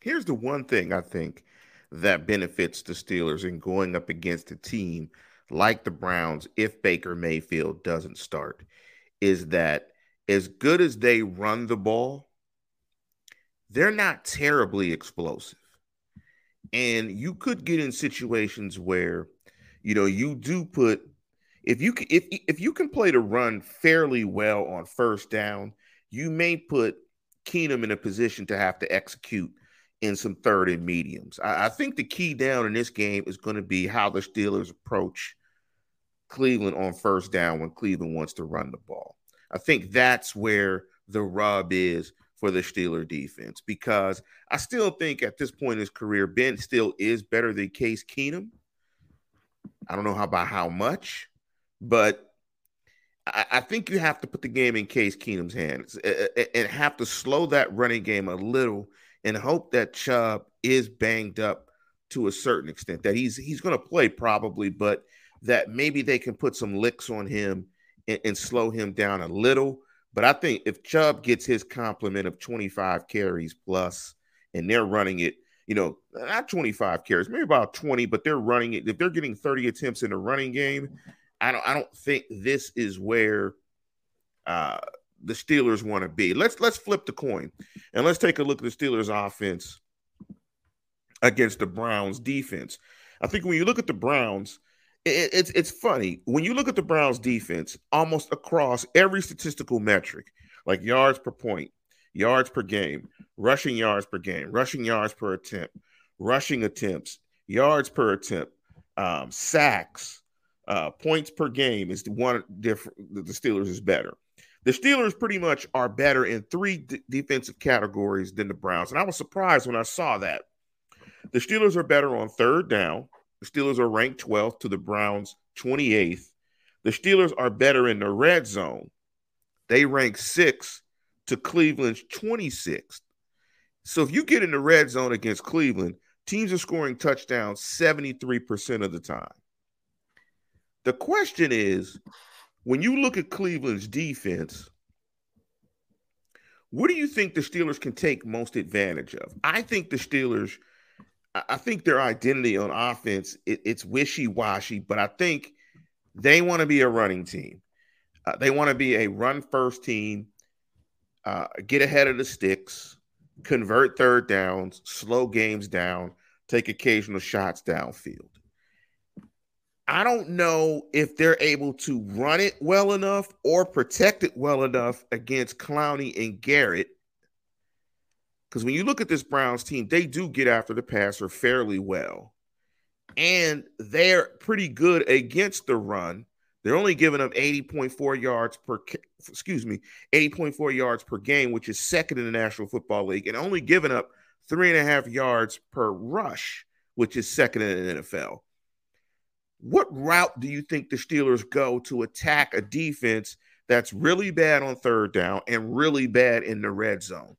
S1: Here's the one thing I think that benefits the Steelers in going up against a team like the Browns if Baker Mayfield doesn't start is that as good as they run the ball, they're not terribly explosive. And you could get in situations where, you know, you do put if you if if you can play the run fairly well on first down, you may put Keenum in a position to have to execute in some third and mediums. I, I think the key down in this game is going to be how the Steelers approach Cleveland on first down when Cleveland wants to run the ball. I think that's where the rub is for the Steeler defense because I still think at this point in his career, Ben still is better than Case Keenum. I don't know how about how much, but I, I think you have to put the game in Case Keenum's hands and have to slow that running game a little and hope that Chubb is banged up to a certain extent. That he's he's going to play probably, but that maybe they can put some licks on him and, and slow him down a little but I think if Chubb gets his complement of 25 carries plus and they're running it, you know, not 25 carries, maybe about 20, but they're running it. If they're getting 30 attempts in the running game, I don't I don't think this is where uh the Steelers want to be. Let's let's flip the coin and let's take a look at the Steelers offense against the Browns defense. I think when you look at the Browns, it, it's it's funny when you look at the Browns defense almost across every statistical metric, like yards per point, yards per game, rushing yards per game, rushing yards per attempt, rushing attempts, yards per attempt, um, sacks, uh, points per game is the one different. The Steelers is better. The Steelers pretty much are better in three d- defensive categories than the Browns, and I was surprised when I saw that. The Steelers are better on third down. The Steelers are ranked 12th to the Browns 28th. The Steelers are better in the red zone. They rank sixth to Cleveland's 26th. So if you get in the red zone against Cleveland, teams are scoring touchdowns 73% of the time. The question is when you look at Cleveland's defense, what do you think the Steelers can take most advantage of? I think the Steelers, I think their identity on offense, it, it's wishy washy, but I think they want to be a running team. Uh, they want to be a run first team, uh, get ahead of the sticks, convert third downs, slow games down, take occasional shots downfield. I don't know if they're able to run it well enough or protect it well enough against Clowney and Garrett. Because when you look at this Browns team, they do get after the passer fairly well. And they're pretty good against the run. They're only giving up 80.4 yards per excuse me, 80.4 yards per game, which is second in the National Football League, and only giving up three and a half yards per rush, which is second in the NFL. What route do you think the Steelers go to attack a defense that's really bad on third down and really bad in the red zone?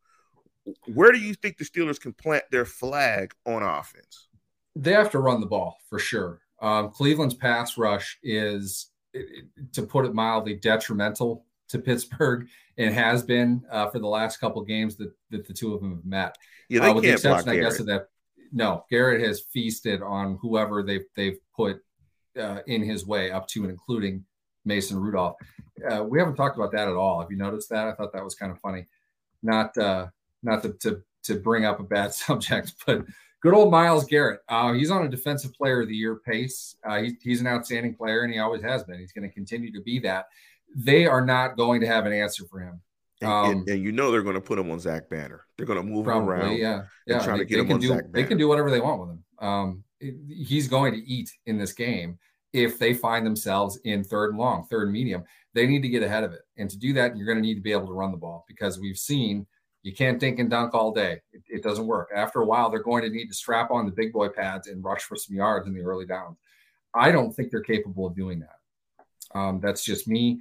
S1: Where do you think the Steelers can plant their flag on offense?
S2: They have to run the ball for sure. Um, Cleveland's pass rush is, to put it mildly, detrimental to Pittsburgh and has been uh, for the last couple games that, that the two of them have met.
S1: Yeah, they uh, with can't the exception, I guess,
S2: of that. No, Garrett has feasted on whoever they've they've put uh, in his way, up to and including Mason Rudolph. Uh, we haven't talked about that at all. Have you noticed that? I thought that was kind of funny. Not uh, not to, to, to bring up a bad *laughs* subject, but good old Myles Garrett. Uh, he's on a Defensive Player of the Year pace. Uh, he, he's an outstanding player, and he always has been. He's going to continue to be that. They are not going to have an answer for him.
S1: And, um, and, and, you know they're going to put him on Zach Banner. They're going to move probably, him around.
S2: Yeah, yeah.
S1: Trying
S2: they,
S1: to get him
S2: on
S1: do, Zach Banner.
S2: They can do whatever they want with him. Um, he's going to eat in this game if they find themselves in third and long, third and medium. They need to get ahead of it. And to do that, you're going to need to be able to run the ball because we've seen you can't dink and dunk all day. It, it, doesn't work. After a while, they're going to need to strap on the big boy pads and rush for some yards in the early downs. I don't think they're capable of doing that. Um, that's just me.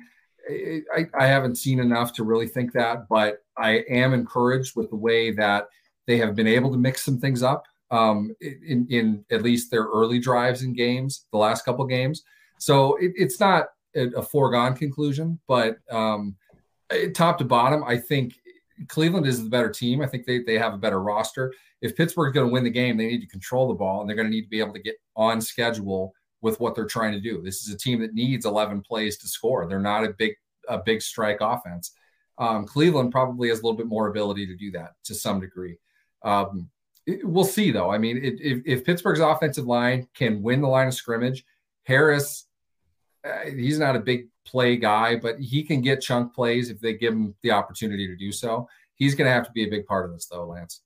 S2: I, I haven't seen enough to really think that, but I am encouraged with the way that they have been able to mix some things up um, in, in at least their early drives in games, the last couple games. So it, it's not a, a, foregone conclusion, but um, top to bottom, I think Cleveland is the better team. I think they, they have a better roster. If Pittsburgh's going to win the game, they need to control the ball and they're going to need to be able to get on schedule with what they're trying to do. This is a team that needs 11 plays to score. They're not a big a big strike offense. Um, Cleveland probably has a little bit more ability to do that to some degree. Um, we'll see though. I mean, it, if, if, Pittsburgh's offensive line can win the line of scrimmage, Harris, uh, he's not a big play guy, but he can get chunk plays if they give him the opportunity to do so. He's going to have to be a big part of this, though, Lance.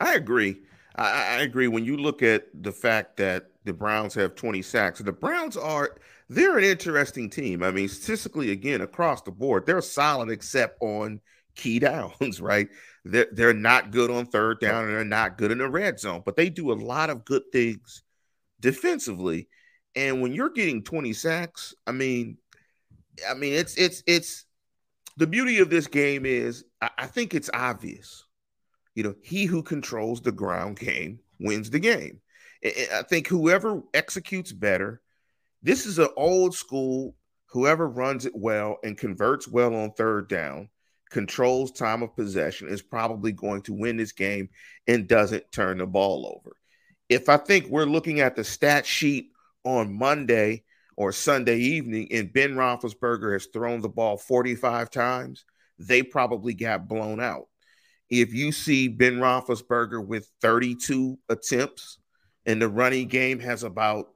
S1: I agree. I, I agree. When you look at the fact that the Browns have 20 sacks, the Browns are they're an interesting team. I mean, statistically, again, across the board, they're solid except on key *laughs* downs, right? They're, they're not good on third down and they're not good in the red zone, but they do a lot of good things defensively. And when you're getting 20 sacks, I mean, I mean, it's it's it's the beauty of this game is I, think it's obvious. You know, he who controls the ground game wins the game. I think whoever executes better, this is an old school, whoever runs it well and converts well on third down controls time of possession, is probably going to win this game and doesn't turn the ball over. If I think we're looking at the stat sheet on Monday or Sunday evening and Ben Roethlisberger has thrown the ball 45 times, they probably got blown out. If you see Ben Roethlisberger with 32 attempts and the running game has about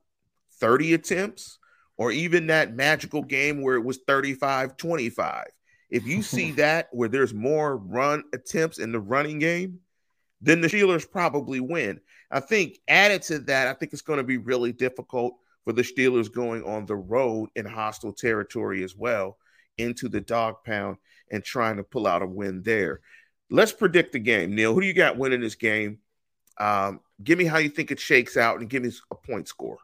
S1: 30 attempts, or even that magical game where it was 35 25, if you *laughs* see that where there's more run attempts in the running game, then the Steelers probably win. I think added to that, I think it's going to be really difficult for the Steelers going on the road in hostile territory as well into the dog pound and trying to pull out a win there. Let's predict the game. Neil, who do you got winning this game? Um, give me how you think it shakes out and give me a point score.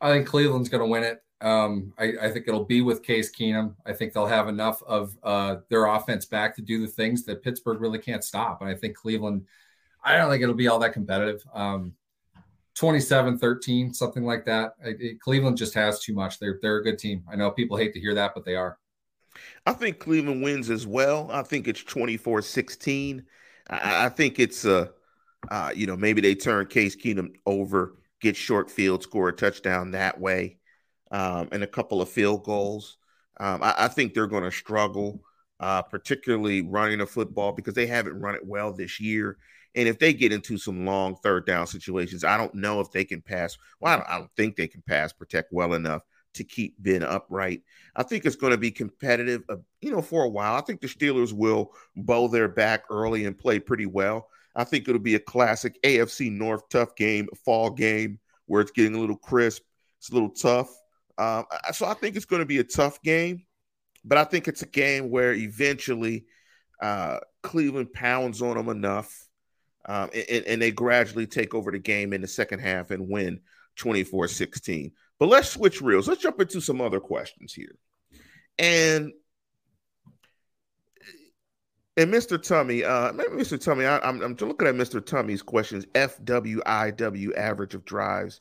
S2: I think Cleveland's going to win it. Um, I, I, think it'll be with Case Keenum. I think they'll have enough of uh, their offense back to do the things that Pittsburgh really can't stop. And I think Cleveland, I don't think it'll be all that competitive. Um, 27 13, something like that. It, Cleveland just has too much. They're, they're a good team. I know people hate to hear that, but they are.
S1: I think Cleveland wins as well. I think it's 24 16. I, I, think it's, uh, uh, you know, maybe they turn Case Keenum over, get short field, score a touchdown that way, um, and a couple of field goals. Um, I, I, think they're going to struggle, uh, particularly running the football because they haven't run it well this year. And if they get into some long third down situations, I don't know if they can pass. Well, I don't, I don't think they can pass protect well enough to keep Ben upright. I think it's going to be competitive, uh, you know, for a while. I think the Steelers will bow their back early and play pretty well. I think it'll be a classic AFC North tough game, fall game where it's getting a little crisp. It's a little tough. Um, so I think it's going to be a tough game, but I think it's a game where eventually uh, Cleveland pounds on them enough um, and, and, they gradually take over the game in the second half and win 24 16. But let's switch reels. Let's jump into some other questions here. And and Mr. Tummy, uh, Mr. Tummy, I, am I'm, I'm looking at Mr. Tummy's questions. FWIW average of drives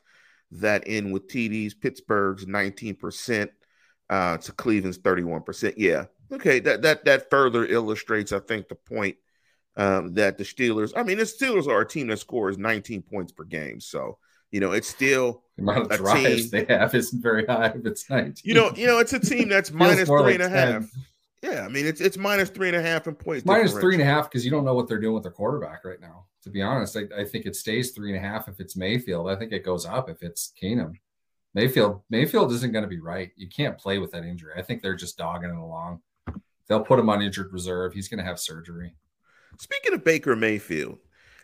S1: that end with TDs. Pittsburgh's 19% uh, to Cleveland's 31%. Yeah. Okay. That that that further illustrates, I think, the point um, that the Steelers. I mean, the Steelers are a team that scores 19 points per game. So you know, it's still
S2: the amount of drives team, they have isn't very high if it's 19.
S1: You know, you know, it's a team *laughs* that's minus three like and a 10. half. Yeah, I mean it's it's minus three and a half in points.
S2: Minus three and a half because you don't know what they're doing with their quarterback right now. To be honest, I, I, think it stays three and a half if it's Mayfield. I think it goes up if it's Keenum. Mayfield Mayfield isn't going to be right. You can't play with that injury. I think they're just dogging it along. They'll put him on injured reserve. He's going to have surgery.
S1: Speaking of Baker Mayfield,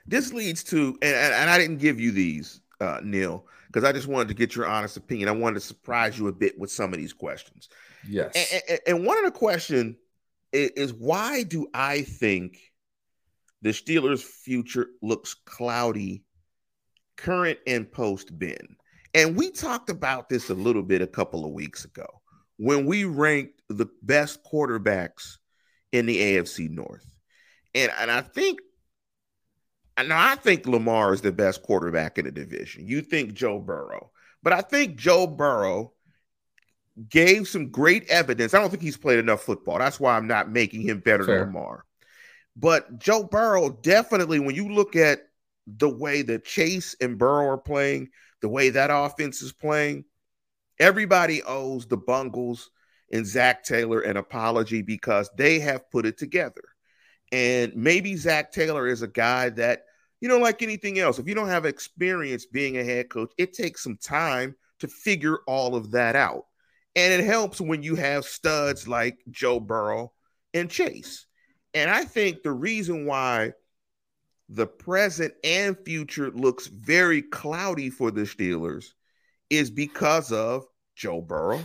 S1: this leads to and, and I didn't give you these uh, Neil, because I just wanted to get your honest opinion. I wanted to surprise you a bit with some of these questions.
S2: Yes.
S1: And, and, and one of the question is, is why do I think the Steelers' future looks cloudy, current and post Ben? And we talked about this a little bit a couple of weeks ago when we ranked the best quarterbacks in the AFC North. And, and I think now I think Lamar is the best quarterback in the division. You think Joe Burrow, but I think Joe Burrow gave some great evidence. I don't think he's played enough football. That's why I'm not making him better Fair. than Lamar. But Joe Burrow definitely, when you look at the way that Chase and Burrow are playing, the way that offense is playing, everybody owes the Bungles and Zac Taylor an apology because they have put it together. And maybe Zac Taylor is a guy that, you know, like anything else, if you don't have experience being a head coach, it takes some time to figure all of that out. And it helps when you have studs like Joe Burrow and Chase. And I think the reason why the present and future looks very cloudy for the Steelers is because of Joe Burrow,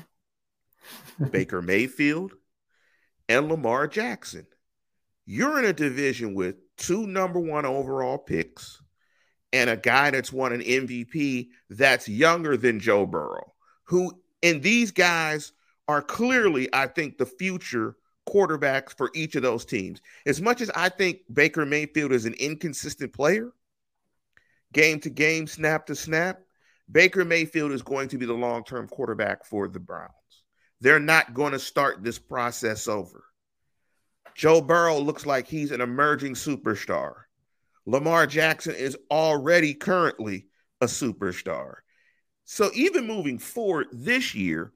S1: *laughs* Baker Mayfield, and Lamar Jackson. You're in a division with two number one overall picks and a guy that's won an MVP that's younger than Joe Burrow, who, and these guys are clearly, I think, the future quarterbacks for each of those teams. As much as I think Baker Mayfield is an inconsistent player, game to game, snap to snap, Baker Mayfield is going to be the long term quarterback for the Browns. They're not going to start this process over. Joe Burrow looks like he's an emerging superstar. Lamar Jackson is already currently a superstar. So even moving forward this year,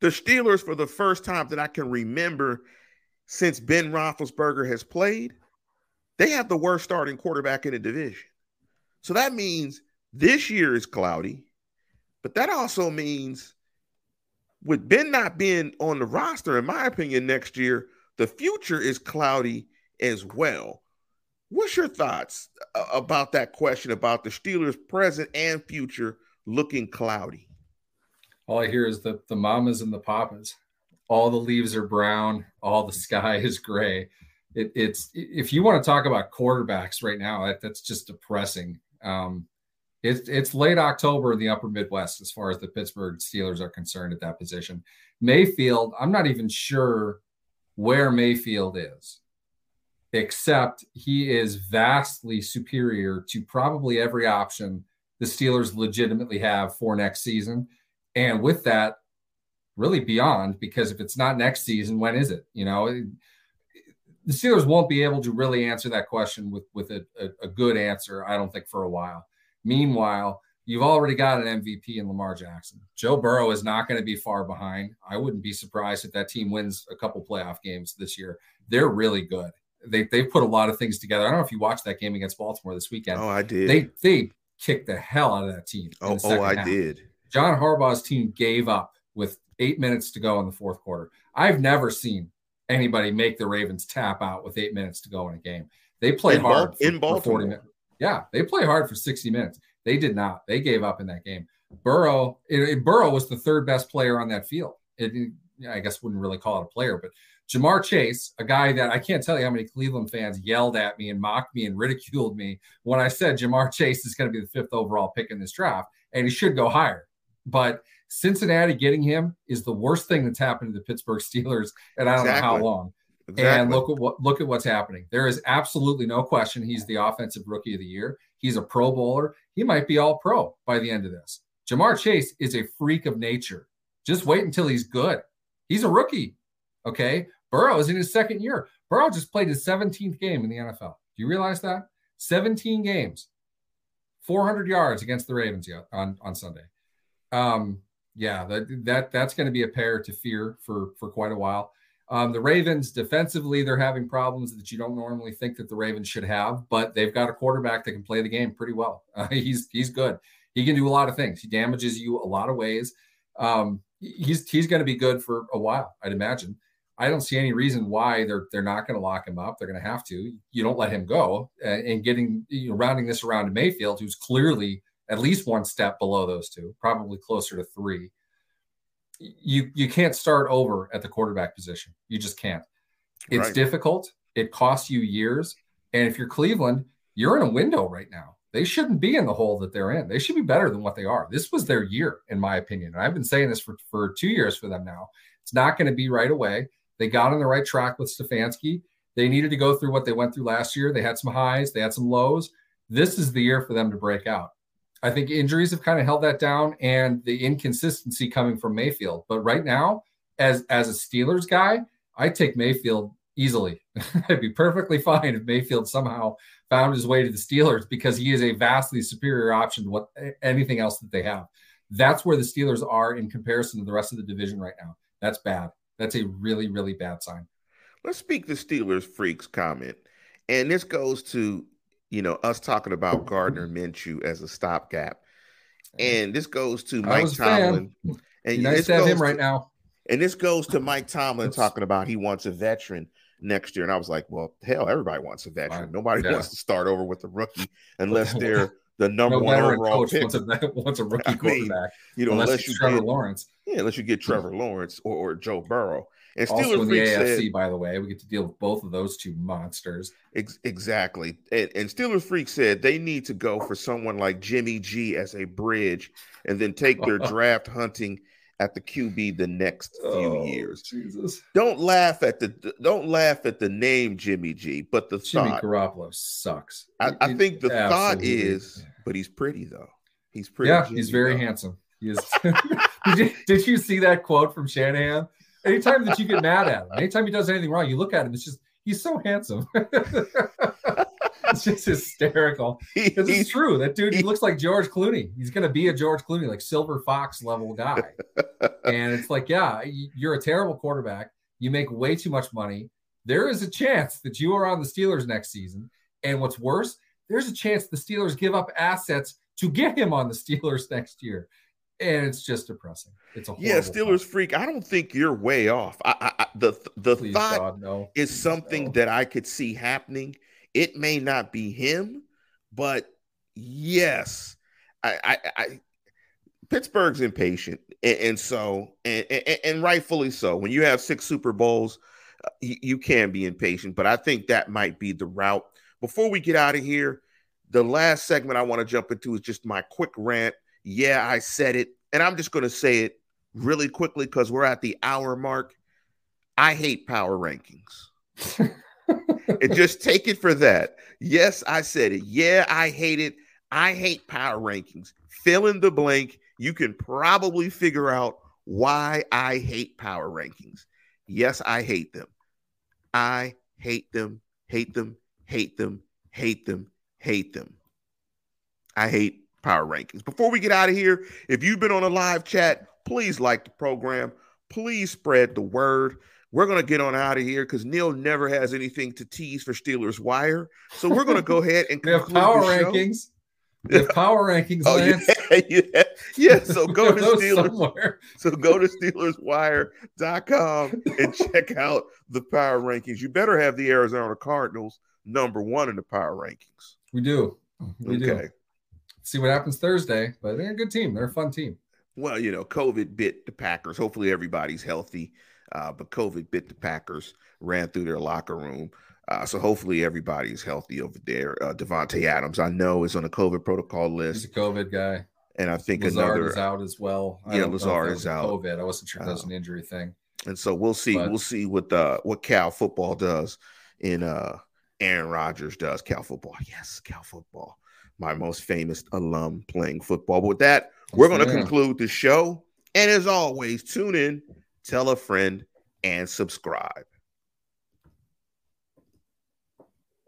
S1: the Steelers, for the first time that I can remember, since Ben Roethlisberger has played, they have the worst starting quarterback in the division. So that means this year is cloudy, but that also means with Ben not being on the roster, in my opinion, next year, the future is cloudy as well. What's your thoughts uh, about that question about the Steelers' present and future looking cloudy?
S2: All I hear is the the mamas and the papas. All the leaves are brown. All the *laughs* sky is gray. It, it's if you want to talk about quarterbacks right now, that, that's just depressing. Um, it's it's late October in the Upper Midwest as far as the Pittsburgh Steelers are concerned at that position. Mayfield, I'm not even sure where Mayfield is, except he is vastly superior to probably every option the Steelers legitimately have for next season. And with that, really beyond, because if it's not next season, when is it? You know, the Steelers won't be able to really answer that question with with a, a, a good answer, I don't think, for a while. Meanwhile, you've already got an MVP in Lamar Jackson. Joe Burrow is not going to be far behind. I wouldn't be surprised if that team wins a couple playoff games this year. They're really good. They they put a lot of things together. I don't know if you watched that game against Baltimore this weekend.
S1: Oh, I did.
S2: They they kicked the hell out of that team.
S1: Oh, oh I half. did.
S2: John Harbaugh's team gave up with eight minutes to go in the fourth quarter. I've never seen anybody make the Ravens tap out with eight minutes to go in a game. They play in hard
S1: for, in Baltimore. For 40 minutes.
S2: Yeah, they play hard for 60 minutes. They did not. They gave up in that game. Burrow, it, it, Burrow was the third best player on that field. It, I guess wouldn't really call it a player, but Ja'Marr Chase, a guy that I can't tell you how many Cleveland fans yelled at me and mocked me and ridiculed me when I said Ja'Marr *laughs* Chase is going to be the fifth overall pick in this draft, and he should go higher. But Cincinnati getting him is the worst thing that's happened to the Pittsburgh Steelers, and I don't exactly. know how long. Exactly. And look at what look at what's happening. There is absolutely no question he's the offensive rookie of the year. He's a pro bowler. He might be all pro by the end of this. Ja'Marr Chase is a freak of nature. Just wait until he's good. He's a rookie. Okay. Burrow is in his second year. Burrow just played his 17th game in the NFL. Do you realize that? 17 games, 400 yards against the Ravens on, on Sunday. Um, yeah, that, that that's going to be a pair to fear for for quite a while. Um, the Ravens defensively, they're having problems that you don't normally think that the Ravens should have, but they've got a quarterback that can play the game pretty well. *laughs* Uh, he's he's good. He can do a lot of things. He damages you a lot of ways. Um, he's he's going to be good for a while, I'd imagine. I don't see any reason why they're they're not going to lock him up. They're going to have to. You don't let him go. Uh, and getting you know, rounding this around to Mayfield, who's clearly at least one step below those two, probably closer to three you you can't start over at the quarterback position. You just can't. It's right. difficult. It costs you years. And if you're Cleveland, you're in a window right now. They shouldn't be in the hole that they're in. They should be better than what they are. This was their year, in my opinion. And I've been saying this for, for two years for them now. It's not going to be right away. They got on the right track with Stefanski. They needed to go through what they went through last year. They had some highs, they had some lows. This is the year for them to break out. I think injuries have kind of held that down and the inconsistency coming from Mayfield. But right now, as as a Steelers guy, I take Mayfield easily. *laughs* I'd be perfectly fine if Mayfield somehow found his way to the Steelers because he is a vastly superior option to what anything else that they have. That's where the Steelers are in comparison to the rest of the division right now. That's bad. That's a really, really bad sign.
S1: Let's speak the Steelers freaks comment. And this goes to you know, us talking about Gardner Minshew as a stopgap. And this goes to Mike Tomlin.
S2: And nice to have him right now.
S1: And this goes to Mike Tomlin talking about he wants a veteran next year. And I was like, well, hell, everybody wants a veteran. Fine. Nobody yeah. wants to start over with a rookie *laughs* unless they're the number no one overall pick.
S2: Wants a, wants a *laughs* rookie quarterback.
S1: you know, unless, unless you
S2: Trevor
S1: get,
S2: Lawrence.
S1: Yeah, unless you get *laughs* Trevor Lawrence or, or Joe Burrow. And
S2: Steelers also in the AFC, said, by the way, we get to deal with both of those two monsters.
S1: Ex- exactly. And, and Steelers Freak said they need to go for someone like Jimmy G as a bridge and then take their *laughs* draft hunting at the QB the next few oh, years.
S2: Jesus.
S1: Don't laugh at the don't laugh at the name Jimmy G, but the
S2: Jimmy
S1: thought
S2: Garoppolo sucks.
S1: I, I think the thought is, but he's pretty though. He's pretty.
S2: Yeah, Jimmy, he's very though. handsome. He is. *laughs* *laughs* did, you, did you see that quote from Shanahan? Anytime that you get mad at him, anytime he does anything wrong, you look at him. It's just he's so handsome. *laughs* it's just hysterical. *laughs* Because it's true. That dude, he looks like George Clooney. He's gonna be a George Clooney, like Silver Fox level guy. and it's like, yeah, you're a terrible quarterback. You make way too much money. there is a chance that you are on the Steelers next season. And what's worse, there's a chance the Steelers give up assets to get him on the Steelers *laughs* next year. And it's just depressing. It's a
S1: yeah, Steelers freak. I don't think you're way off. I, I, the the Please thought
S2: God, no.
S1: is something no. that I could see happening. It may not be him, but yes, I, I, I Pittsburgh's impatient, and, and so and, and, and, rightfully so. When you have six Super Bowls, uh, you, you can be impatient, but I think that might be the route. Before we get out of here, the last segment I want to jump into is just my quick rant. Yeah, I said it, and I'm just going to say it really quickly because we're at the hour mark. I hate power rankings. *laughs* and just take it for that. Yes, I said it. Yeah, I hate it. I hate power rankings. Fill in the blank you can probably figure out why I hate power rankings. Yes, I hate them. I hate them, hate them, hate them, hate them, hate them. I hate power rankings. Before we get out of here, if you've been on a live chat, please like the program. Please spread the word. We're going to get on out of here because Neil never has anything to tease for Steelers Wire. So we're going to go ahead and *laughs*
S2: we have power rankings. The power rankings, oh.
S1: Yeah, *laughs* yeah, yeah. So go *laughs* to Steelers. Somewhere. So go to SteelersWire.com and check out the power rankings. You better have the Arizona Cardinals number one in the power rankings.
S2: We do. We okay. do. See what happens Thursday, but they're a good team. They're a fun team.
S1: Well, you know, COVID bit the Packers. Hopefully everybody's healthy. Uh, but COVID bit the Packers, ran through their locker room. Uh, so hopefully everybody's healthy over there. Uh, Davante Adams, I know, is on the COVID protocol list.
S2: He's a COVID guy,
S1: and I think
S2: Lazard
S1: another
S2: is out as well.
S1: Yeah, Lazard is out.
S2: COVID. I wasn't sure if that was an uh, injury thing.
S1: And so we'll see. But, we'll see what uh what Cal football does in uh Aaron Rodgers does. Cal football, yes, Cal football. My most famous alum playing football. But with that, we're going to conclude the show. And as always, tune in, tell a friend, and subscribe.